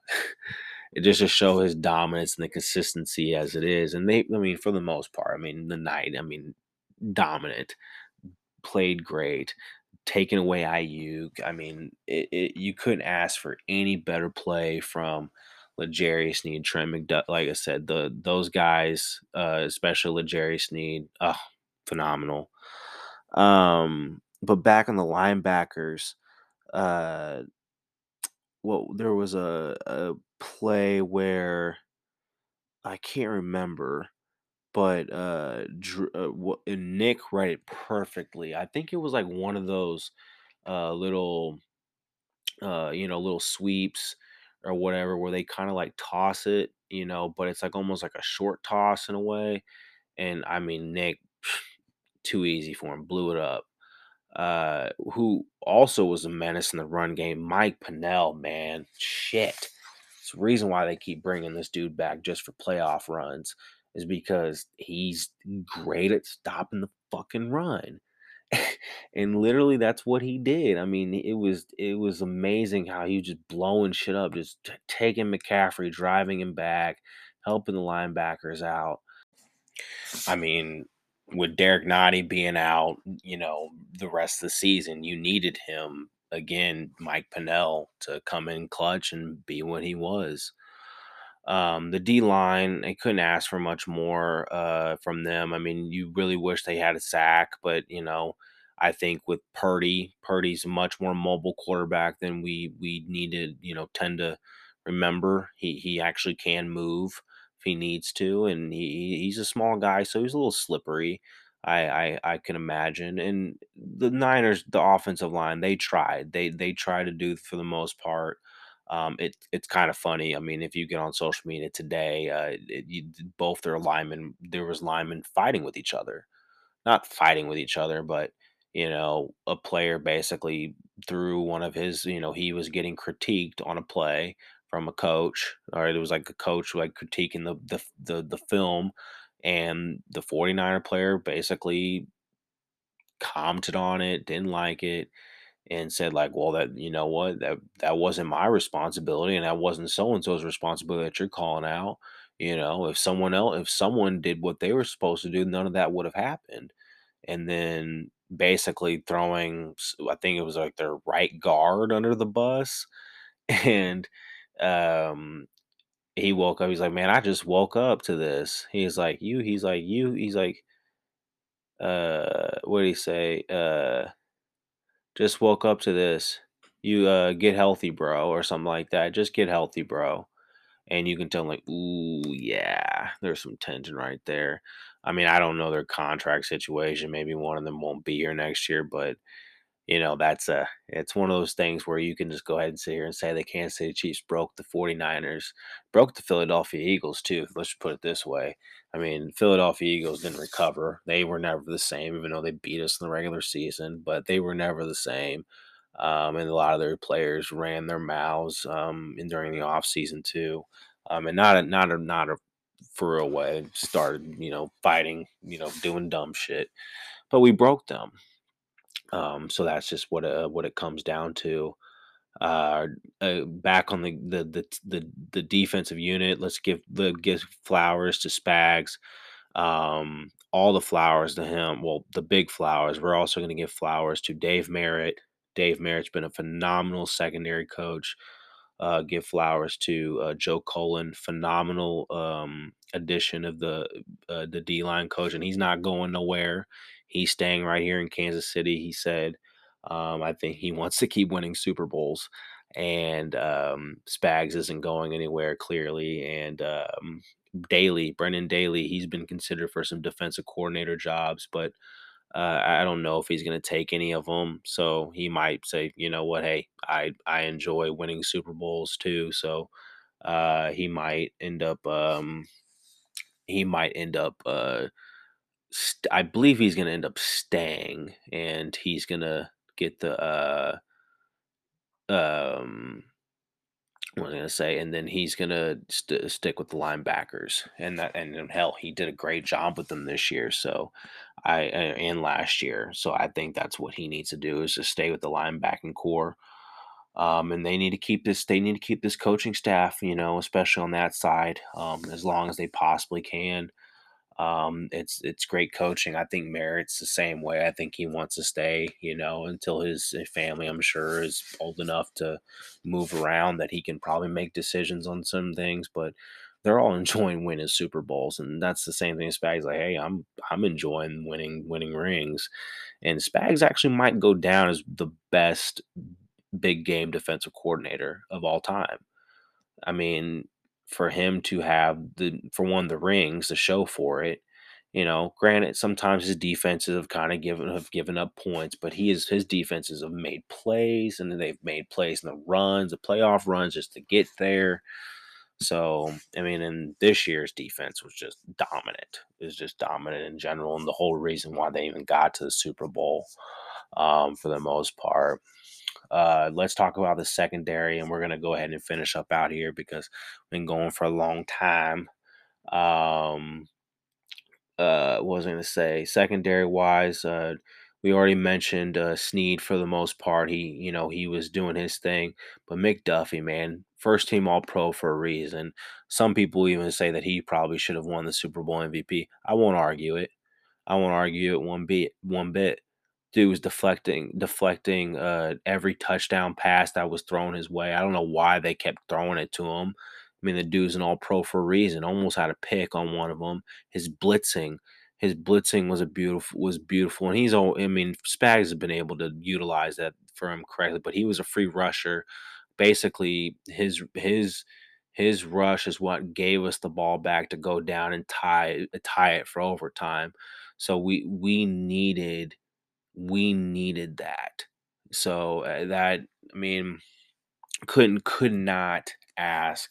Speaker 1: it just to show his dominance and the consistency as it is. And they, I mean, for the most part, I mean, the night, I mean, dominant, played great taking away Aiyuk. I mean, it, it, you couldn't ask for any better play from L'Jarius Sneed, Trent McDuffie. Like I said, the those guys, uh, especially L'Jarius Sneed, oh, phenomenal. Um, but back on the linebackers, uh, well, there was a, a play where I can't remember but uh, uh wha- and Nick read it perfectly. I think it was like one of those uh little uh you know little sweeps or whatever where they kind of like toss it, you know, but it's like almost like a short toss in a way. And I mean Nick [sighs] too easy for him, blew it up. Uh who also was a menace in the run game, Mike Pennel, man. Shit. It's the reason why they keep bringing this dude back just for playoff runs is because he's great at stopping the fucking run. [laughs] and literally that's what he did. I mean, it was it was amazing how he was just blowing shit up, just t- taking McCaffrey, driving him back, helping the linebackers out. I mean, with Derrick Nnadi being out, you know, the rest of the season, you needed him again, Mike Pennel, to come in clutch and be what he was. Um, the D line, I couldn't ask for much more uh, from them. I mean, you really wish they had a sack, but you know, I think with Purdy, Purdy's a much more mobile quarterback than we we needed. You know, tend to remember he he actually can move if he needs to, and he he's a small guy, so he's a little slippery. I, I I can imagine, and the Niners, the offensive line, they tried. They they tried to do for the most part um, it it's kind of funny. I mean, if you get on social media today, uh, it, you, both their linemen, there was linemen fighting with each other, not fighting with each other, but you know, a player basically threw one of his, you know, he was getting critiqued on a play from a coach, or it was like a coach like critiquing the the the, the film, and the 49er player basically commented on it, didn't like it and said like, well, that you know what that that wasn't my responsibility, and that wasn't so and so's responsibility that you're calling out. You know, if someone else, if someone did what they were supposed to do, none of that would have happened. And then basically throwing I think it was like their right guard under the bus [laughs] and um he woke up he's like man I just woke up to this. He's like you he's like you he's like uh what did he say? Uh just woke up to this. You uh get healthy bro or something like that just get healthy bro. And you can tell like ooh yeah there's some tension right there. I mean i don't know their contract situation maybe one of them won't be here next year but you know that's a it's one of those things where you can just go ahead and sit here and say the kansas city chiefs broke the 49ers broke the philadelphia eagles too let's put it this way i mean philadelphia eagles didn't recover they were never the same even though they beat us in the regular season but they were never the same um, and a lot of their players ran their mouths um, during the off season too, um, and not a, not a not a for real way started you know fighting you know doing dumb shit, but we broke them. Um, so that's just what uh, what it comes down to. Uh, uh, back on the, the the the the defensive unit, let's give the give flowers to Spags. Um, all the flowers to him. Well, the big flowers. We're also going to give flowers to Dave Merritt, Dave Merritt's been a phenomenal secondary coach. Uh, give flowers to uh, Joe Cullen, phenomenal um, addition of the uh, the D line coach, and he's not going nowhere. He's staying right here in Kansas City. He said, um, "I think he [laughs] wants to keep winning Super Bowls." And um, Spags isn't going anywhere clearly, and um, Daly, Brendan Daly, he's been considered for some defensive coordinator jobs, but uh, I don't know if he's going to take any of them. So he might say, you know what, hey, I I enjoy winning Super Bowls too. So uh, he might end up um, he might end up uh, st- I believe he's going to end up staying, and he's going to get the uh, um what was I gonna say? And then he's gonna st- stick with the linebackers, and that and hell, he did a great job with them this year. So I and last year, so I think that's what he needs to do is to stay with the linebacking corps. Um, and they need to keep this. They need to keep this coaching staff, you know, especially on that side, um, as long as they possibly can. Um, it's it's great coaching. I think Merritt's the same way. I think he wants to stay, you know, until his family, I'm sure, is old enough to move around that he can probably make decisions on some things. But they're all [laughs] enjoying winning Super Bowls, and that's the same thing. Spags like, hey, I'm I'm enjoying winning winning rings, and Spags actually might go down as the best big game defensive coordinator of all time. I mean, for him to have the for one the rings to show for it. You know, granted, sometimes his defenses have kind of given have given up points, but he is his defenses have made plays and they've made plays in the runs, the playoff runs just to get there. So I mean, and this year's defense was just dominant. It was just dominant in general, and the whole reason why they even got to the Super Bowl, um, for the most part. Uh, let's talk about the secondary, and we're gonna go ahead and finish up out here because we've been going for a long time. Um, uh, what was I gonna say? Secondary wise, uh, we already mentioned uh, Sneed for the most part. He, you know, he was doing his thing, but McDuffie, man, first team All Pro for a reason. Some people even say that he probably should have won the Super Bowl MVP. I won't argue it. I won't argue it one bit. One bit dude was deflecting deflecting uh, every touchdown pass that was thrown his way. I don't know why they kept throwing it to him. I mean, the dude's an all pro for a reason. Almost had a pick on one of them. His blitzing, his blitzing was a beautiful was beautiful, and he's all. I mean, Spags has been able to utilize that for him correctly, but he was a free rusher. Basically, his his his rush is what gave us the ball back to go down and tie tie it for overtime. So we we needed we needed that. So uh, that I mean, couldn't could not ask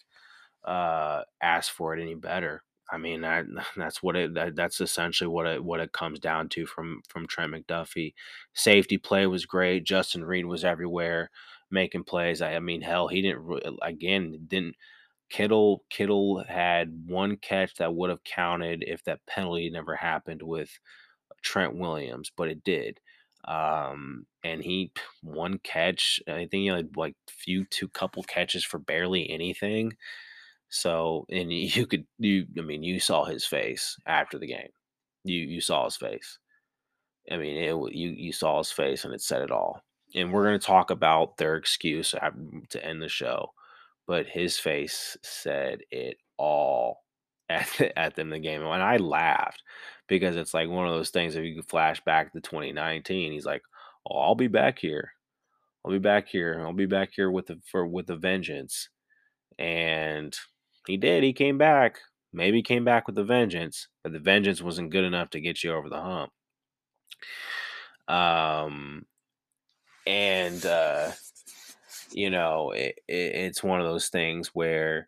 Speaker 1: uh ask for it any better. I mean that [laughs] that's what it that, that's essentially what it what it comes down to from from Trent McDuffie. Safety play was great. Justin Reid was everywhere making plays. I, I mean hell he didn't again didn't Kittle Kittle had one catch that would have counted if that penalty never happened with Trent Williams, but it did. Um, and he one catch. I think he had like few two couple catches for barely anything. So and [laughs] you could you I mean you saw his face after the game. You you saw his face. I mean, it, you you saw his face and it said it all. And we're going to talk about their excuse to end the show, but his face said it all at the, at the end of the game. And I laughed because it's like one of those things. If you could flash back to 2019, he's like, "Oh, I'll be back here. I'll be back here. I'll be back here with the for with the vengeance." And he did. He came back. Maybe came back with the vengeance, but the vengeance wasn't good enough to get you over the hump. Um, and uh, you know, it, it, it's one of those things where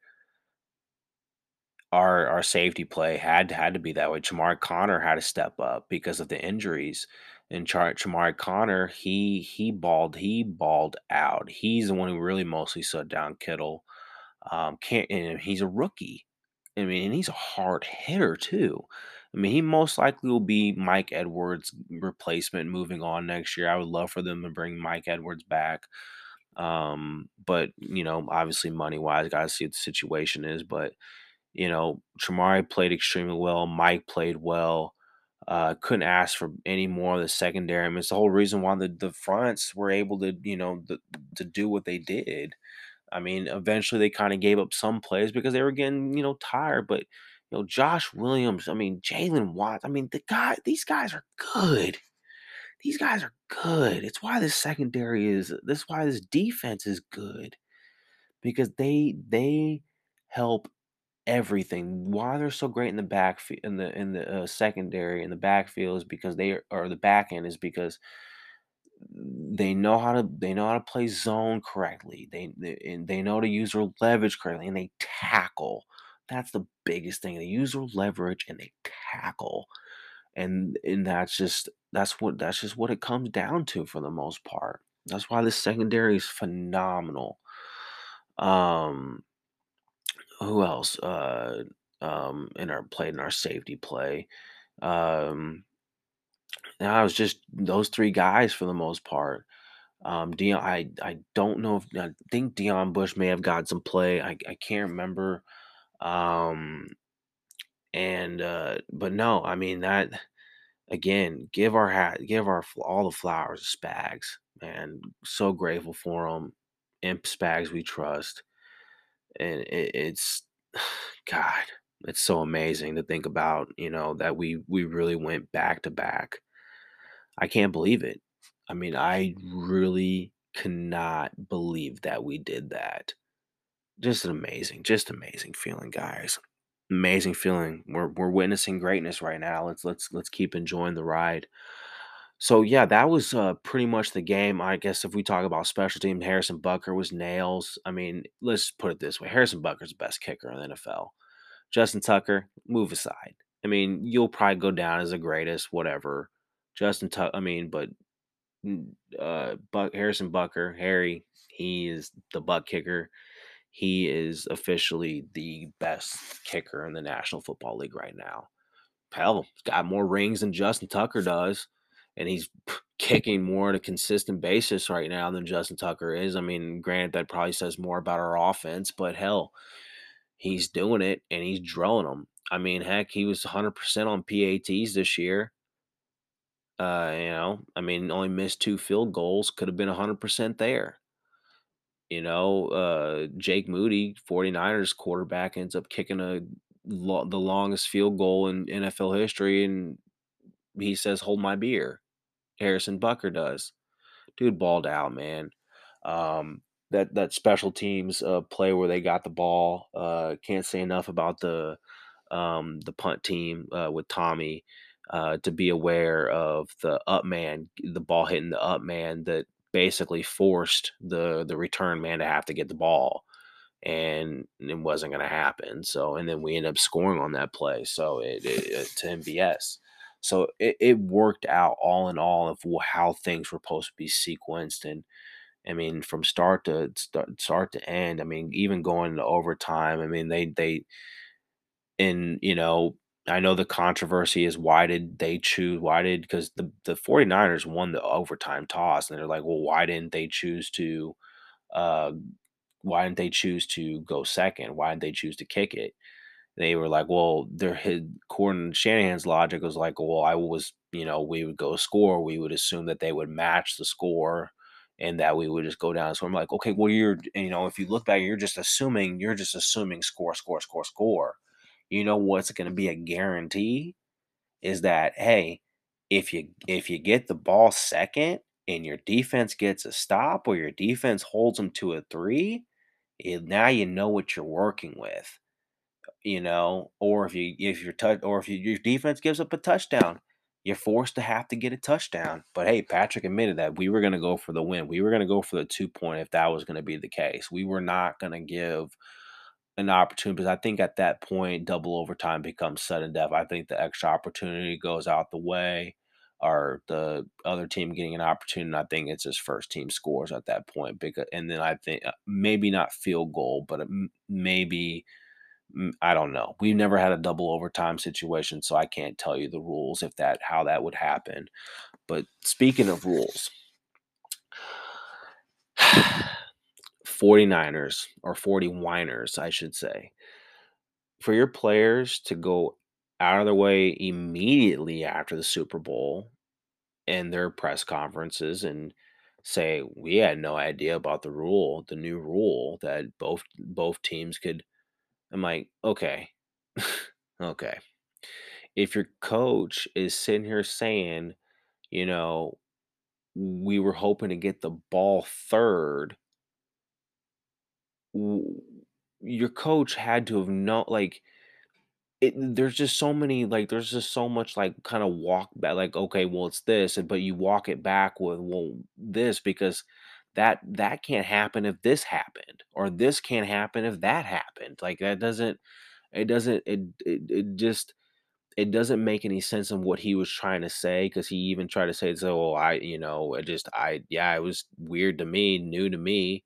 Speaker 1: our our safety play had had to be that way. Chamarri Conner had to step up because of the injuries. And Char- Conner, he he balled he balled out. He's the one who really mostly shut down Kittle. Um, can't and he's a rookie. I mean, and he's a hard hitter too. I mean, he most likely will be Mike Edwards' replacement moving on next year. I would love for them to bring Mike Edwards back. Um, but you know, obviously money wise, gotta see what the situation is. But you know, Chamarri played extremely well. Mike played well. Uh, couldn't ask for any more of the secondary. I mean, it's the whole reason why the, the fronts were able to, you know, the, to do what they did. I mean, eventually they kind of gave up some plays because they were getting, you know, tired. But you know, Josh Williams, I mean, Jalen Watts, I mean, the guy, these guys are good. These guys are good. It's why this secondary is. This why this defense is good because they they help everything. Why they're so great in the back in the in the uh, secondary in the backfield is because they are, or the back end is because they know how to they know how to play zone correctly. They they, and they know to use their leverage correctly, and they tackle. That's the biggest thing. They use their leverage and they tackle, and and that's just that's what that's just what it comes down to for the most part. That's why the secondary is phenomenal. Um, who else? Uh, um, in our played in our safety play. Um, and I was just those three guys for the most part. Um, Dion, I I don't know if I think Deon Bush may have got some play. I I can't remember. Um, and uh, but no, I mean that again. Give our hat, give our all the flowers Spags, man. So grateful for them. Imp Spags, we trust, and it, it's [sighs] God, it's so amazing to think about. You know that we we really went back to back. I can't believe it. I mean, I really cannot believe that we did that. Just an amazing, just amazing feeling, guys. Amazing feeling. We're we're witnessing greatness right now. Let's let's let's keep enjoying the ride. So yeah, that was uh, pretty much the game. I guess if we talk about special team, Harrison Butker was nails. I mean, let's put it this way: Harrison Butker's the best kicker in the NFL. Justin Tucker, move aside. I mean, you'll probably go down as the greatest, whatever. Justin Tucker, I mean, but uh, Buck Harrison Butker, Harry, he is the butt kicker. He is officially the best kicker in the National Football League right now. Hell, got more rings than Justin Tucker does, and he's kicking more on a consistent basis right now than Justin Tucker is. I mean, granted, that probably says more about our offense, but hell, he's doing it and he's drilling them. I mean, heck, he was 100% on PATs this year. Uh, you know, I mean, only missed two field goals, could have been 100% there. You know, uh, Jake Moody, 49ers quarterback, ends up kicking a lo- the longest field goal in NFL history, and he says, "Hold my beer." Harrison Butker does. Dude balled out, man. Um, that that special teams uh, play where they got the ball. Uh, can't say enough about the um, the punt team uh, with Tommy uh, to be aware of the up man, the ball hitting the up man that basically forced the the return man to have to get the ball, and it wasn't going to happen. So, and then we end up scoring on that play. So it, it, to MVS. So it, it worked out all in all of how things were supposed to be sequenced and. I mean, from start to start, start to end. I mean, even going to overtime. I mean, they they and you know I know the controversy is why did they choose why did because the the 49ers won the overtime toss and they're like well why didn't they choose to uh why didn't they choose to go second why didn't they choose to kick it they were like well their according to Shanahan's logic was like well I was you know, we would go score, we would assume that they would match the score and that we would just go down. So I'm like, okay, well, you're, you know, if you look back, you're just assuming, you're just assuming score, score, score, score. You know what's going to be a guarantee is that, hey, if you if you get the ball second and your defense gets a stop or your defense holds them to a three, it, now you know what you're working with. You know, or if you if your touch or if you, your defense gives up a touchdown, you're forced to have to get a touchdown. But hey, Patrick admitted that we were going to go for the win. We were going to go for the two point if that was going to be the case. We were not going to give an opportunity because I think at that point, double overtime becomes sudden death. I think the extra opportunity goes out the way, or the other team getting an opportunity. I think it's his first team scores at that point. Because and then I think uh, maybe not field goal, but maybe I don't know. We've never had a double overtime situation, so I can't tell you the rules if that how that would happen. But speaking of rules, [sighs] 49ers or 40 whiners, I should say. For your players to go out of their way immediately after the Super Bowl and their press conferences and say we had no idea about the rule, the new rule that both both teams could I'm like, okay, [laughs] okay. If your coach is sitting here saying, you know, we were hoping to get the ball third, your coach had to have known, like, it, there's just so many, like, there's just so much, like, kind of walk back, like, okay, well, it's this, but you walk it back with, well, this, because that that can't happen if this happened or this can't happen if that happened. Like that doesn't it doesn't it it, it just it doesn't make any sense in what he was trying to say because he even tried to say so oh, i you know it just i yeah it was weird to me new to me.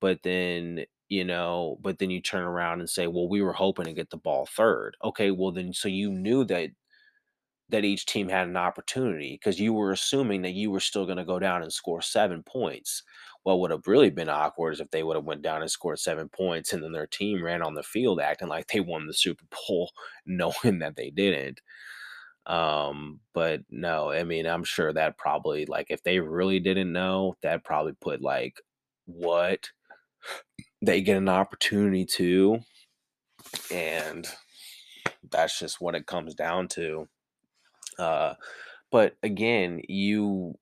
Speaker 1: But then you know but then you turn around and say well we were hoping to get the ball third. Okay well then so you knew that that each team had an opportunity because you were assuming that you were still going to go down and score seven points. What would have really been awkward is if they would have went down and scored seven points and then their team ran on the field acting like they won the Super Bowl, [laughs] knowing that they didn't. Um, but no, I mean, I'm sure that probably like if they really didn't know, that probably put like what [sighs] they get an opportunity to, and that's just what it comes down to. Uh, but again, you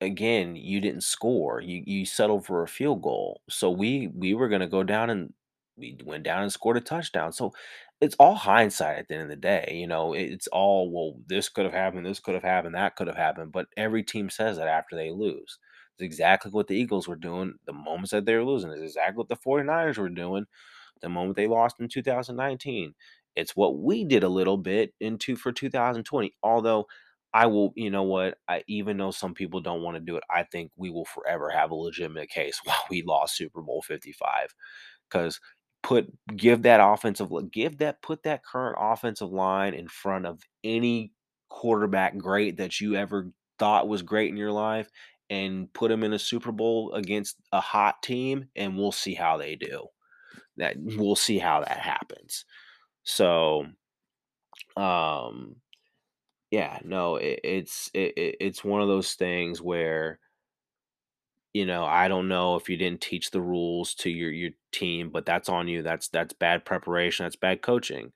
Speaker 1: again you didn't score. You you settled for a field goal. So we we were going to go down and we went down and scored a touchdown. So it's all hindsight at the end of the day. You know, it's all well, this could have happened, this could have happened, that could have happened. But every team says that after they lose. It's exactly what the Eagles were doing the moments that they were losing. It's exactly what the 49ers were doing the moment they lost in 2019. It's what we did a little bit into for 2020. Although I will, you know what? I even though some people don't want to do it, I think we will forever have a legitimate case [laughs] while we lost Super Bowl 55. Because put give that offensive give that put that current offensive line in front of any quarterback great that you ever thought was great in your life and put them in a Super Bowl against a hot team and we'll see how they do. That we'll see how that happens. So, um, yeah, no, it, it's it, it's one of those things where you know I don't know if you didn't teach the rules to your your team, but that's on you. That's that's bad preparation. That's bad coaching.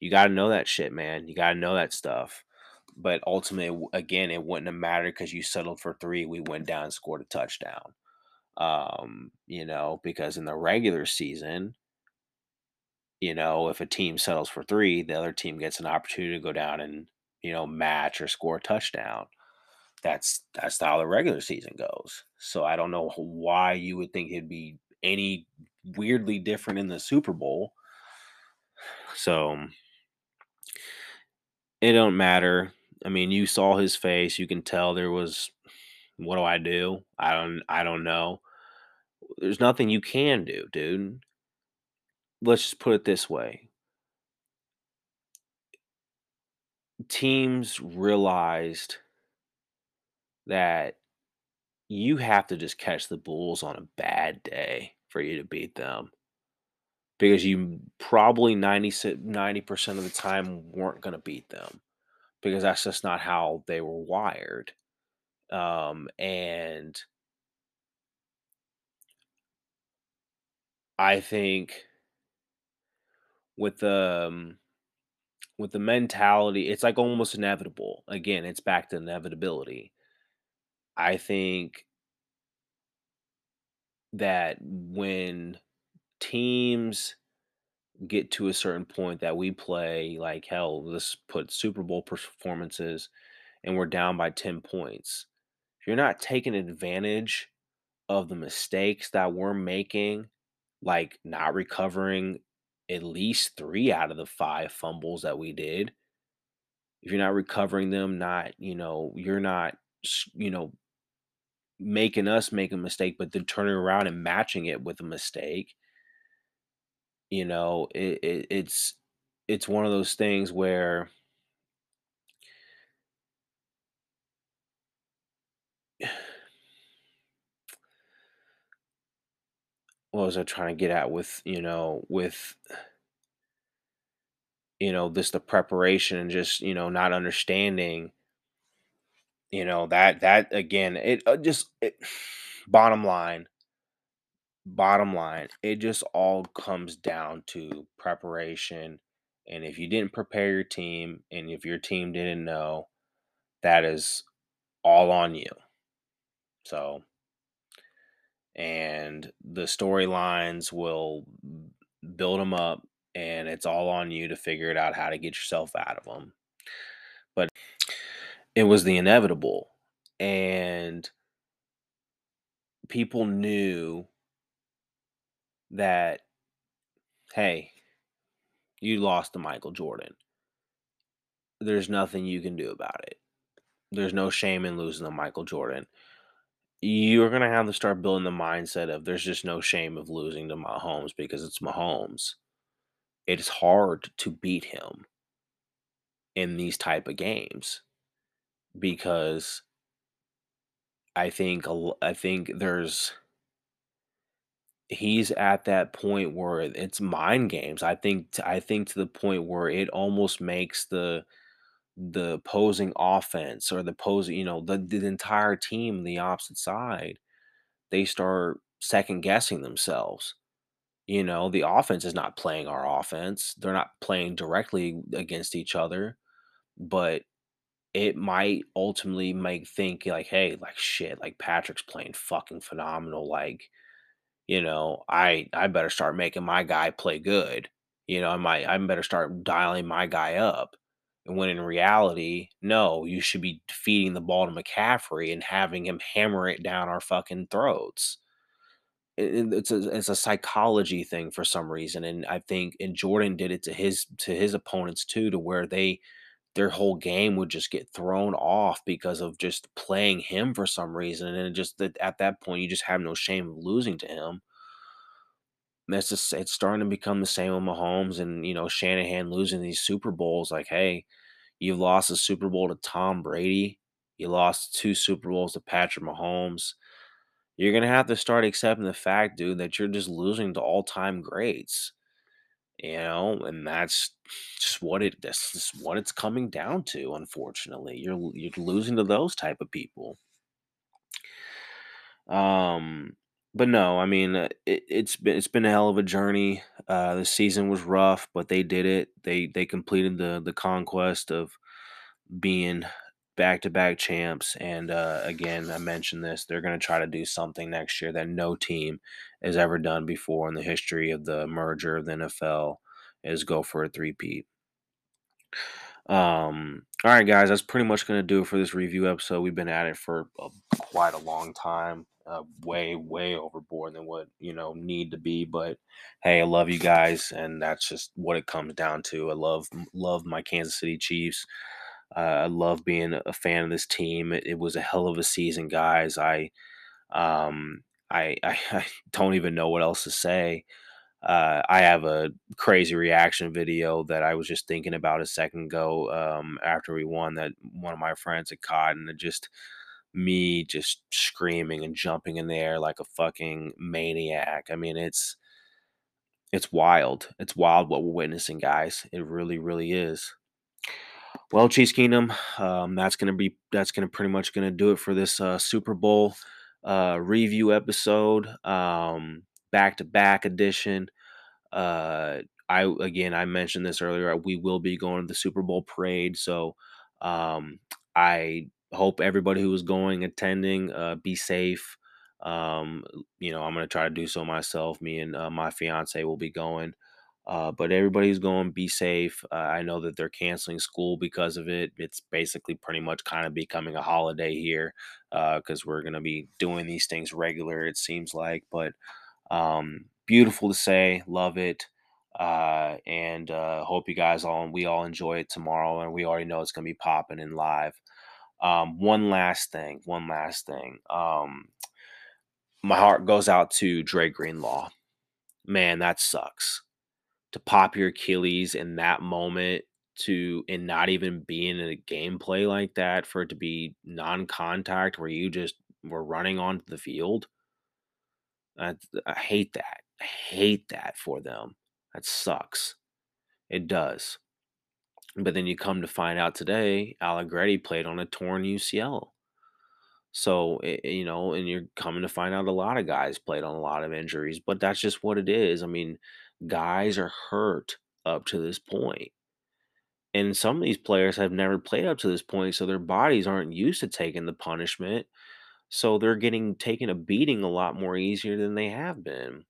Speaker 1: You got to know that shit, man. You got to know that stuff. But ultimately, again, it wouldn't have mattered because you settled for three. We went down and scored a touchdown. Um, you know, because in the regular season, you know, if a team settles for three, the other team gets an opportunity to go down and, you know, match or score a touchdown. That's that's how the regular season goes. So I don't know why you would think it'd be any weirdly different in the Super Bowl. So it don't matter. I mean, you saw his face. You can tell there was what do I do? I don't I don't know. There's nothing you can do, dude let's just put it this way teams realized that you have to just catch the Bulls on a bad day for you to beat them because you probably 90, 90% of the time weren't going to beat them because that's just not how they were wired. Um, and I think with the um, with the mentality, it's like almost inevitable. Again, it's back to inevitability. I think that when teams get to a certain point that we play like hell, let's put Super Bowl performances and we're down by 10 points. If you're not taking advantage of the mistakes that we're making, like not recovering at least three out of the five fumbles that we did, if you're not recovering them, not, you know, you're not, you know, making us make a mistake, but then turning around and matching it with a mistake, you know, it, it, it's it's one of those things where what was I trying to get at with, you know, with you know, this the preparation and just, you know, not understanding, you know, that that again, it uh, just it, [sighs] bottom line, bottom line, it just all comes down to preparation. And if you didn't prepare your team and if your team didn't know, that is all on you. So, and the storylines will build them up and it's all on you to figure it out how to get yourself out of them. But it was the inevitable. And people knew that, hey, you lost to Michael Jordan. There's nothing you can do about it. There's no shame in losing to Michael Jordan. You're going to have to start building the mindset of there's just no shame of losing to Mahomes because it's Mahomes it's hard to beat him in these type of games because I think I think there's he's at that point where it's mind games. I think I think to the point where it almost makes the the opposing offense or the opposing, you know, the, the entire team, the opposite side, they start second guessing themselves you know, the offense is not playing our offense. They're not playing directly against each other, but it might ultimately make think like, hey, like shit, like Patrick's playing fucking phenomenal. Like, you know, I I better start making my guy play good. You know, I might I better start dialing my guy up. When in reality, no, you should be feeding the ball to McCaffrey and having him hammer it down our fucking throats it's a it's a psychology thing for some reason, and I think and Jordan did it to his to his opponents too, to where they their whole game would just get thrown off because of just playing him for some reason, and just that at that point you just have no shame of losing to him. That's just it's starting to become the same with Mahomes and you know Shanahan losing these Super Bowls. Like, hey, you've lost a Super Bowl to Tom Brady, you lost two Super Bowls to Patrick Mahomes you're gonna have to start accepting the fact, dude, that you're just losing to all time greats. You know, and that's just what it that's just what it's coming down to, unfortunately. You're you're losing to those type of people. Um but no, I mean, uh, it, it's been it's been a hell of a journey. Uh, the season was rough, but they did it. They they completed the the conquest of being back to back champs. And uh, again, I mentioned this, they're going to try to do something next year that no team has ever done before in the history of the merger of the NFL is go for a three-peat. Um, all right, guys, that's pretty much going to do it for this review episode. We've been at it for a, quite a long time, uh, way, way overboard than what you know need to be. But hey, I love you guys, and that's just what it comes down to. I love love my Kansas City Chiefs. Uh, I love being a fan of this team. It, it, was a hell of a season, guys. I, um, I, I, [laughs] I don't even know what else to say. Uh, I have a crazy reaction video that I was just thinking about a second ago um, after we won that one of my friends had caught, and it just me just screaming and jumping in the air like a fucking maniac. I mean, it's it's wild. It's wild what we're witnessing, guys. It really, really is. Well, Chiefs Kingdom, um, that's gonna be that's gonna pretty much gonna do it for this uh, Super Bowl uh, review episode, um, back to back edition. Uh, I again, I mentioned this earlier. We will be going to the Super Bowl parade, so um, I hope everybody who is going attending uh, be safe. Um, you know, I'm gonna try to do so myself. Me and uh, my fiance will be going. Uh, but everybody's going be safe. Uh, I know that they're canceling school because of it. It's basically pretty much kind of becoming a holiday here because uh, we're going to be doing these things regular, it seems like. But um, beautiful to say, love it. Uh, and uh, hope you guys all we all enjoy it tomorrow. And we already know it's going to be popping in live. Um, one last thing, one last thing. Um, my heart goes out to Dre Greenlaw. Man, that sucks to pop your Achilles in that moment to and not even be in a gameplay like that for it to be non-contact where you just were running onto the field. I, I hate that. I hate that for them. That sucks. It does. But then you come to find out today, Allegretti played on a torn UCL. So, it, you know, and you're coming to find out a lot of guys played on a lot of injuries, but that's just what it is. I mean, guys are hurt up to this point. And some of these players have never played up to this point, so their bodies aren't used to taking the punishment. So they're getting taken a beating a lot more easier than they have been.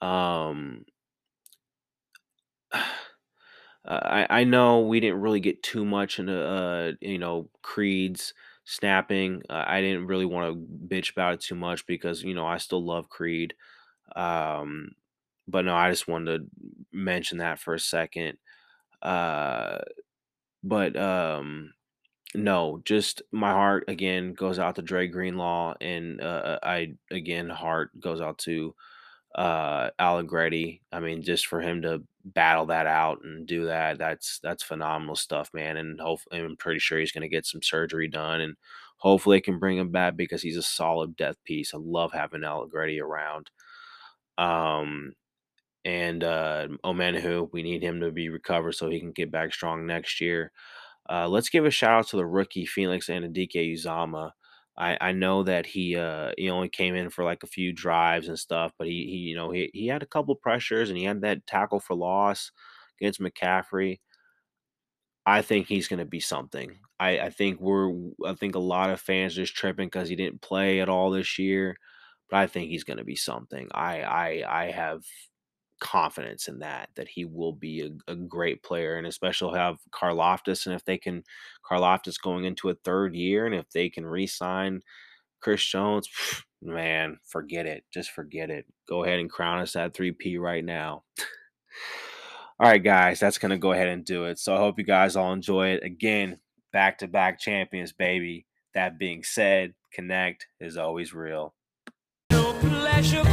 Speaker 1: Um, I, I know we didn't really get too much into uh, you know Creed's snapping. Uh, I didn't really want to bitch about it too much because you know I still love Creed. Um, but no, I just wanted to mention that for a second. Uh, but um, no, just my heart again goes out to Dre Greenlaw, and uh, I again heart goes out to uh Allegretti. I mean, just for him to battle that out and do that, that's that's phenomenal stuff, man. And hopefully, I'm pretty sure he's going to get some surgery done, and hopefully, they can bring him back because he's a solid death piece. I love having Allegretti around. Um, and uh, Omenihu, we need him to be recovered so he can get back strong next year. Uh, let's give a shout out to the rookie Felix Anudike Uzomah. I, I know that he uh he only came in for like a few drives and stuff, but he he you know he he had a couple pressures and he had that tackle for loss against McCaffrey. I think he's going to be something. I I think we're I think a lot of fans just tripping because he didn't play at all this year, but I think he's going to be something. I I I have confidence in that that he will be a, a great player and especially have Karlaftis and if they can Karlaftis going into a third year and if they can re-sign Chris Jones man forget it just forget it. Go ahead and crown us that 3P right now. [sighs] All right guys that's to go ahead and do it. So I hope you guys all enjoy it. Again back to back champions baby. That being said connect is always real. No consider